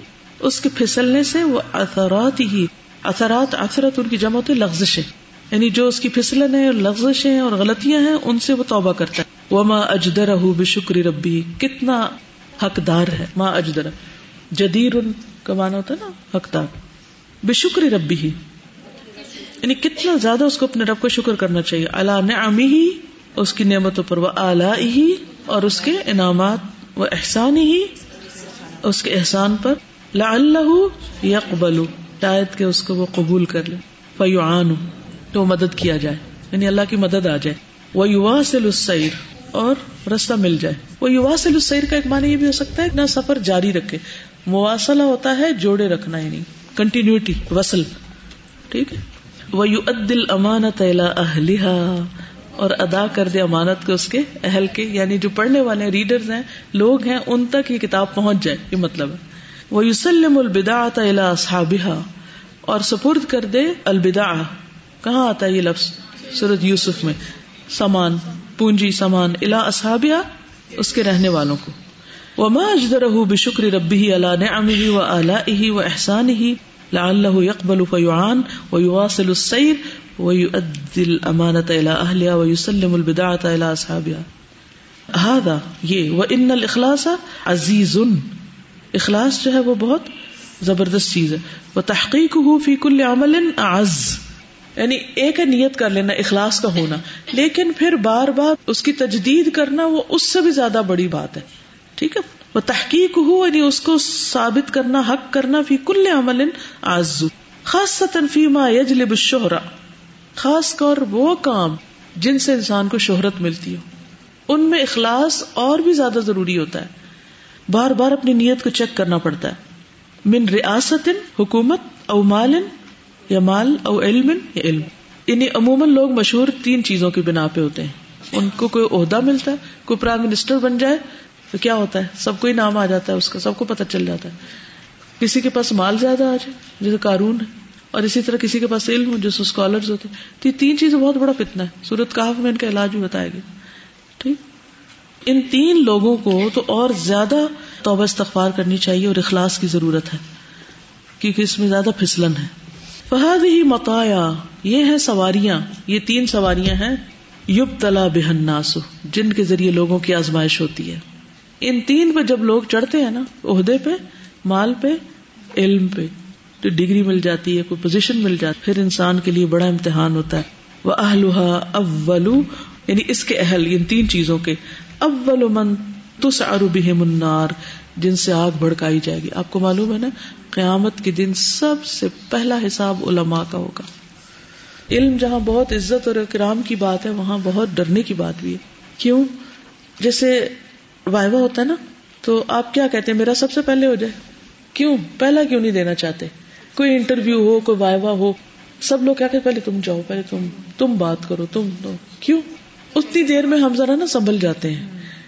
اس کے پھسلنے سے، وہ اثرات ہی۔ اثرات اثرت ان کی جمع ہوتی لغزشیں۔ یعنی جو اس کی پھسلن ہے اور لغزشیں اور غلطیاں ہیں، ان سے وہ توبہ کرتا ہے۔ وہ ماں اجدر بشکر ربی کتنا حقدار ہے ماں اجدر جدیر ان کا مانا ہوتا ہے نا، حقدار۔ بے شکر ربی ہی۔ یعنی کتنا زیادہ اس کو اپنے رب کو شکر کرنا چاہیے۔ اللہ نعمی ہی، اس کی نعمتوں پر وہ اعلیٰ ہی، اور اس کے انعامات و احسان ہی، اس کے احسان پر۔ لا اللہ یقبل شاید کہ اس کو وہ قبول کر لے۔ فیعان تو مدد کیا جائے۔ یعنی اللہ کی مدد آ جائے۔ وہ یوا سے السیر۔ اور رستہ مل جائے۔ وہ یوا سے السیر کا ایک معنی یہ بھی ہو سکتا ہے، نہ سفر جاری رکھے۔ مواصلہ ہوتا ہے جوڑے رکھنا یعنی۔ کنٹینیوٹی وصل ٹھیک ہے؟ وہ یو ادل امانت اہلیہ اور ادا کر دے امانت کو اس کے اہل کے یعنی جو پڑھنے والے ریڈرز ہیں، لوگ ہیں، ان تک یہ کتاب پہنچ جائے، یہ مطلب ہے۔ وہ یوسلم البدا اصحابہ اور سپرد کر دے البدا کہاں آتا ہے یہ لفظ؟ سورت یوسف میں۔ سامان، پونجی سامان الا اصحابہ اس کے رہنے والوں کو۔ وما اجدره بشکر ربه على نعمه وآلائه واحسانه لعله يقبل فيعان ويواصل السير ويؤدي الامانة الى اهلها ويسلم البدعة الى اصحابها ہادا یہ وہ ان الاخلاص عزیز. اخلاص جو ہے وہ بہت زبردست چیز ہے. وہ تحقیق ہو فی کل عمل اعز. یعنی ایک نیت کر لینا، اخلاص کا ہونا. لیکن پھر بار بار اس کی تجدید کرنا وہ اس سے بھی زیادہ بڑی بات ہے. ٹھیک ہے؟ وہ تحقیق ہو یعنی اس کو ثابت کرنا، حق کرنا، فی کل عمل آزو خاص فی ما یجلب الشہرا. خاص کر وہ کام جن سے انسان کو شہرت ملتی ہو. ان میں اخلاص اور بھی زیادہ ضروری ہوتا ہے. بار بار اپنی نیت کو چیک کرنا پڑتا ہے. من ریاست حکومت او مال یا مال او علم یا علم. انہیں عموماً لوگ مشہور تین چیزوں کی بنا پہ ہوتے ہیں. ان کو کوئی عہدہ ملتا ہے، کوئی پرائم منسٹر بن جائے تو کیا ہوتا ہے؟ سب کو ہی نام آ جاتا ہے اس کا، سب کو پتہ چل جاتا ہے۔ کسی کے پاس مال زیادہ آ جائے، جیسے قارون ہے، اور اسی طرح کسی کے پاس علم ہو جیسے اسکالرز ہوتے ہیں۔ تو یہ تین چیزیں بہت بڑا فتنا ہے۔ سورت کہاف میں ان کا علاج بھی بتایا گیا۔ ٹھیک؟ ان تین لوگوں کو تو اور زیادہ توبہ استغفار کرنی چاہیے اور اخلاص کی ضرورت ہے، کیونکہ اس میں زیادہ پھسلن ہے۔ فہد ہی متایا یہ ہے سواریاں، یہ تین سواریاں ہیں۔ یوب تلا بہن ناسو جن کے ذریعے لوگوں کی آزمائش ہوتی ہے۔ ان تین پہ جب لوگ چڑھتے ہیں نا، عہدے پہ، مال پہ، علم پہ، تو ڈگری مل جاتی ہے، کوئی پوزیشن مل جاتی پھر انسان کے لیے بڑا امتحان ہوتا ہے۔ وہ اہلوہا اولو یعنی اس کے اہل، ان تین چیزوں کے۔ اول من تسعر بہم النار، جن سے آگ بھڑکائی جائے گی۔ آپ کو معلوم ہے نا، قیامت کے دن سب سے پہلا حساب علماء کا ہوگا۔ علم جہاں بہت عزت اور اکرام کی بات ہے، وہاں بہت ڈرنے کی بات بھی ہے۔ کیوں؟ جیسے وائوا ہوتا ہے نا؟ تو آپ کیا کہتے ہیں؟ میرا سب سے پہلے ہو جائے۔ کیوں؟ پہلا کیوں نہیں دینا چاہتے؟ کوئی انٹرویو ہو، کوئی وائوا ہو۔ سب لوگ کیا کہ پہلے تم جاؤ، پہلے تم تم بات کرو، تم دو کیوں؟ اتنی دیر میں ہم ذرا نا سنبھل جاتے ہیں۔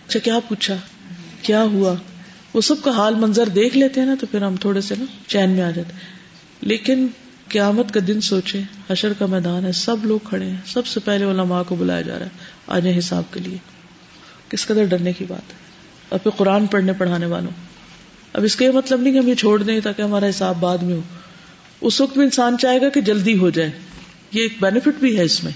اچھا کیا پوچھا؟ کیا ہوا؟ وہ سب کا حال منظر دیکھ لیتے ہیں نا، تو پھر ہم تھوڑے سے نا چین میں آ جاتے لیکن قیامت کا دن سوچے حشر کا میدان ہے، سب لوگ کھڑے ہیں۔ سب سے پہلے علماء کو بلایا جا رہا ہے، آج حساب کے لیے۔ کس قدر ڈرنے کی بات ہے۔ اور پھر قرآن پڑھنے پڑھانے والوں۔ اب اس کا یہ مطلب نہیں کہ ہم یہ چھوڑ دیں تاکہ ہمارا حساب بعد میں ہو۔ اس وقت میں انسان چاہے گا کہ جلدی ہو جائے۔ یہ ایک بینیفٹ بھی ہے اس میں۔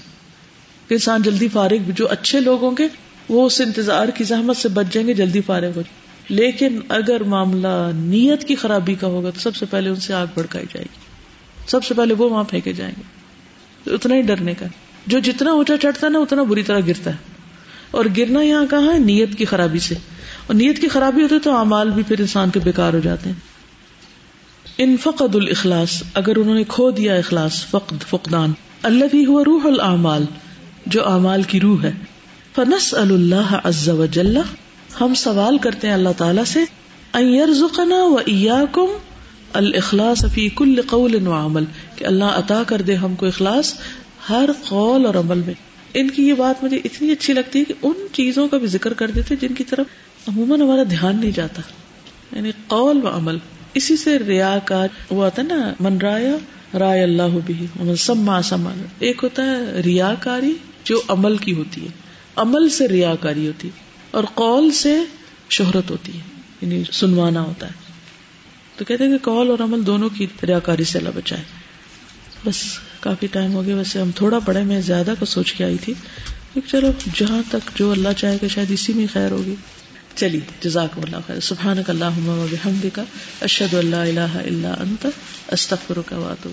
کہ انسان جلدی فارغ بھی جو اچھے لوگ ہوں گے، وہ اس انتظار کی زحمت سے بچ جائیں گے، جلدی فارغ ہو لیکن اگر معاملہ نیت کی خرابی کا ہوگا، تو سب سے پہلے ان سے آگ بڑکائی جائے گی۔ سب سے پہلے وہ وہاں پھینکے جائیں گے۔ اتنا ہی ڈرنے کا۔ جو جتنا اونچا چڑھتا ہے نا، اتنا بری طرح گرتا ہے۔ اور گرنا یہاں کہاں ہے؟ نیت کی خرابی سے۔ اور نیت کی خرابی ہوتی تو اعمال بھی پھر انسان کے بیکار ہو جاتے ہیں۔ ان فقد الاخلاص، اگر انہوں نے کھو دیا اخلاص، فقد، فقدان۔ اللہ بھی ہوا روح العمال جو اعمال کی روح ہے۔ فنس اللہ عز وجل ہم سوال کرتے ہیں اللہ تعالی سے، ان و ایاکم الاخلاص فی کل قول و عمل، کہ اللہ عطا کر دے ہم کو اخلاص ہر قول اور عمل میں۔ ان کی یہ بات مجھے اتنی اچھی لگتی ہے کہ ان چیزوں کا بھی ذکر کر دیتے جن کی طرف عموماً ہمارا دھیان نہیں جاتا۔ یعنی قول و عمل۔ اسی سے ریا کا وہ آتا نا، من رایا، رائے اللہ بھی سما سما۔ ایک ہوتا ہے ریا کاری جو عمل کی ہوتی ہے۔ عمل سے ریا کاری ہوتی ہے۔ اور قول سے شہرت ہوتی ہے۔ یعنی سنوانا ہوتا ہے۔ تو کہتے ہیں کہ قول اور عمل دونوں کی ریا کاری سے اللہ بچائے۔ بس کافی ٹائم ہو گیا۔ ویسے ہم تھوڑا پڑھے، میں زیادہ کو سوچ کے آئی تھی۔ چلو، جہاں تک جو اللہ چاہے کہ شاید اسی میں خیر ہوگی۔ چلیے جزاک اللہ خیر. سبحان کا اللہ اشد اللہ اللہ انت. استغفرک کا بات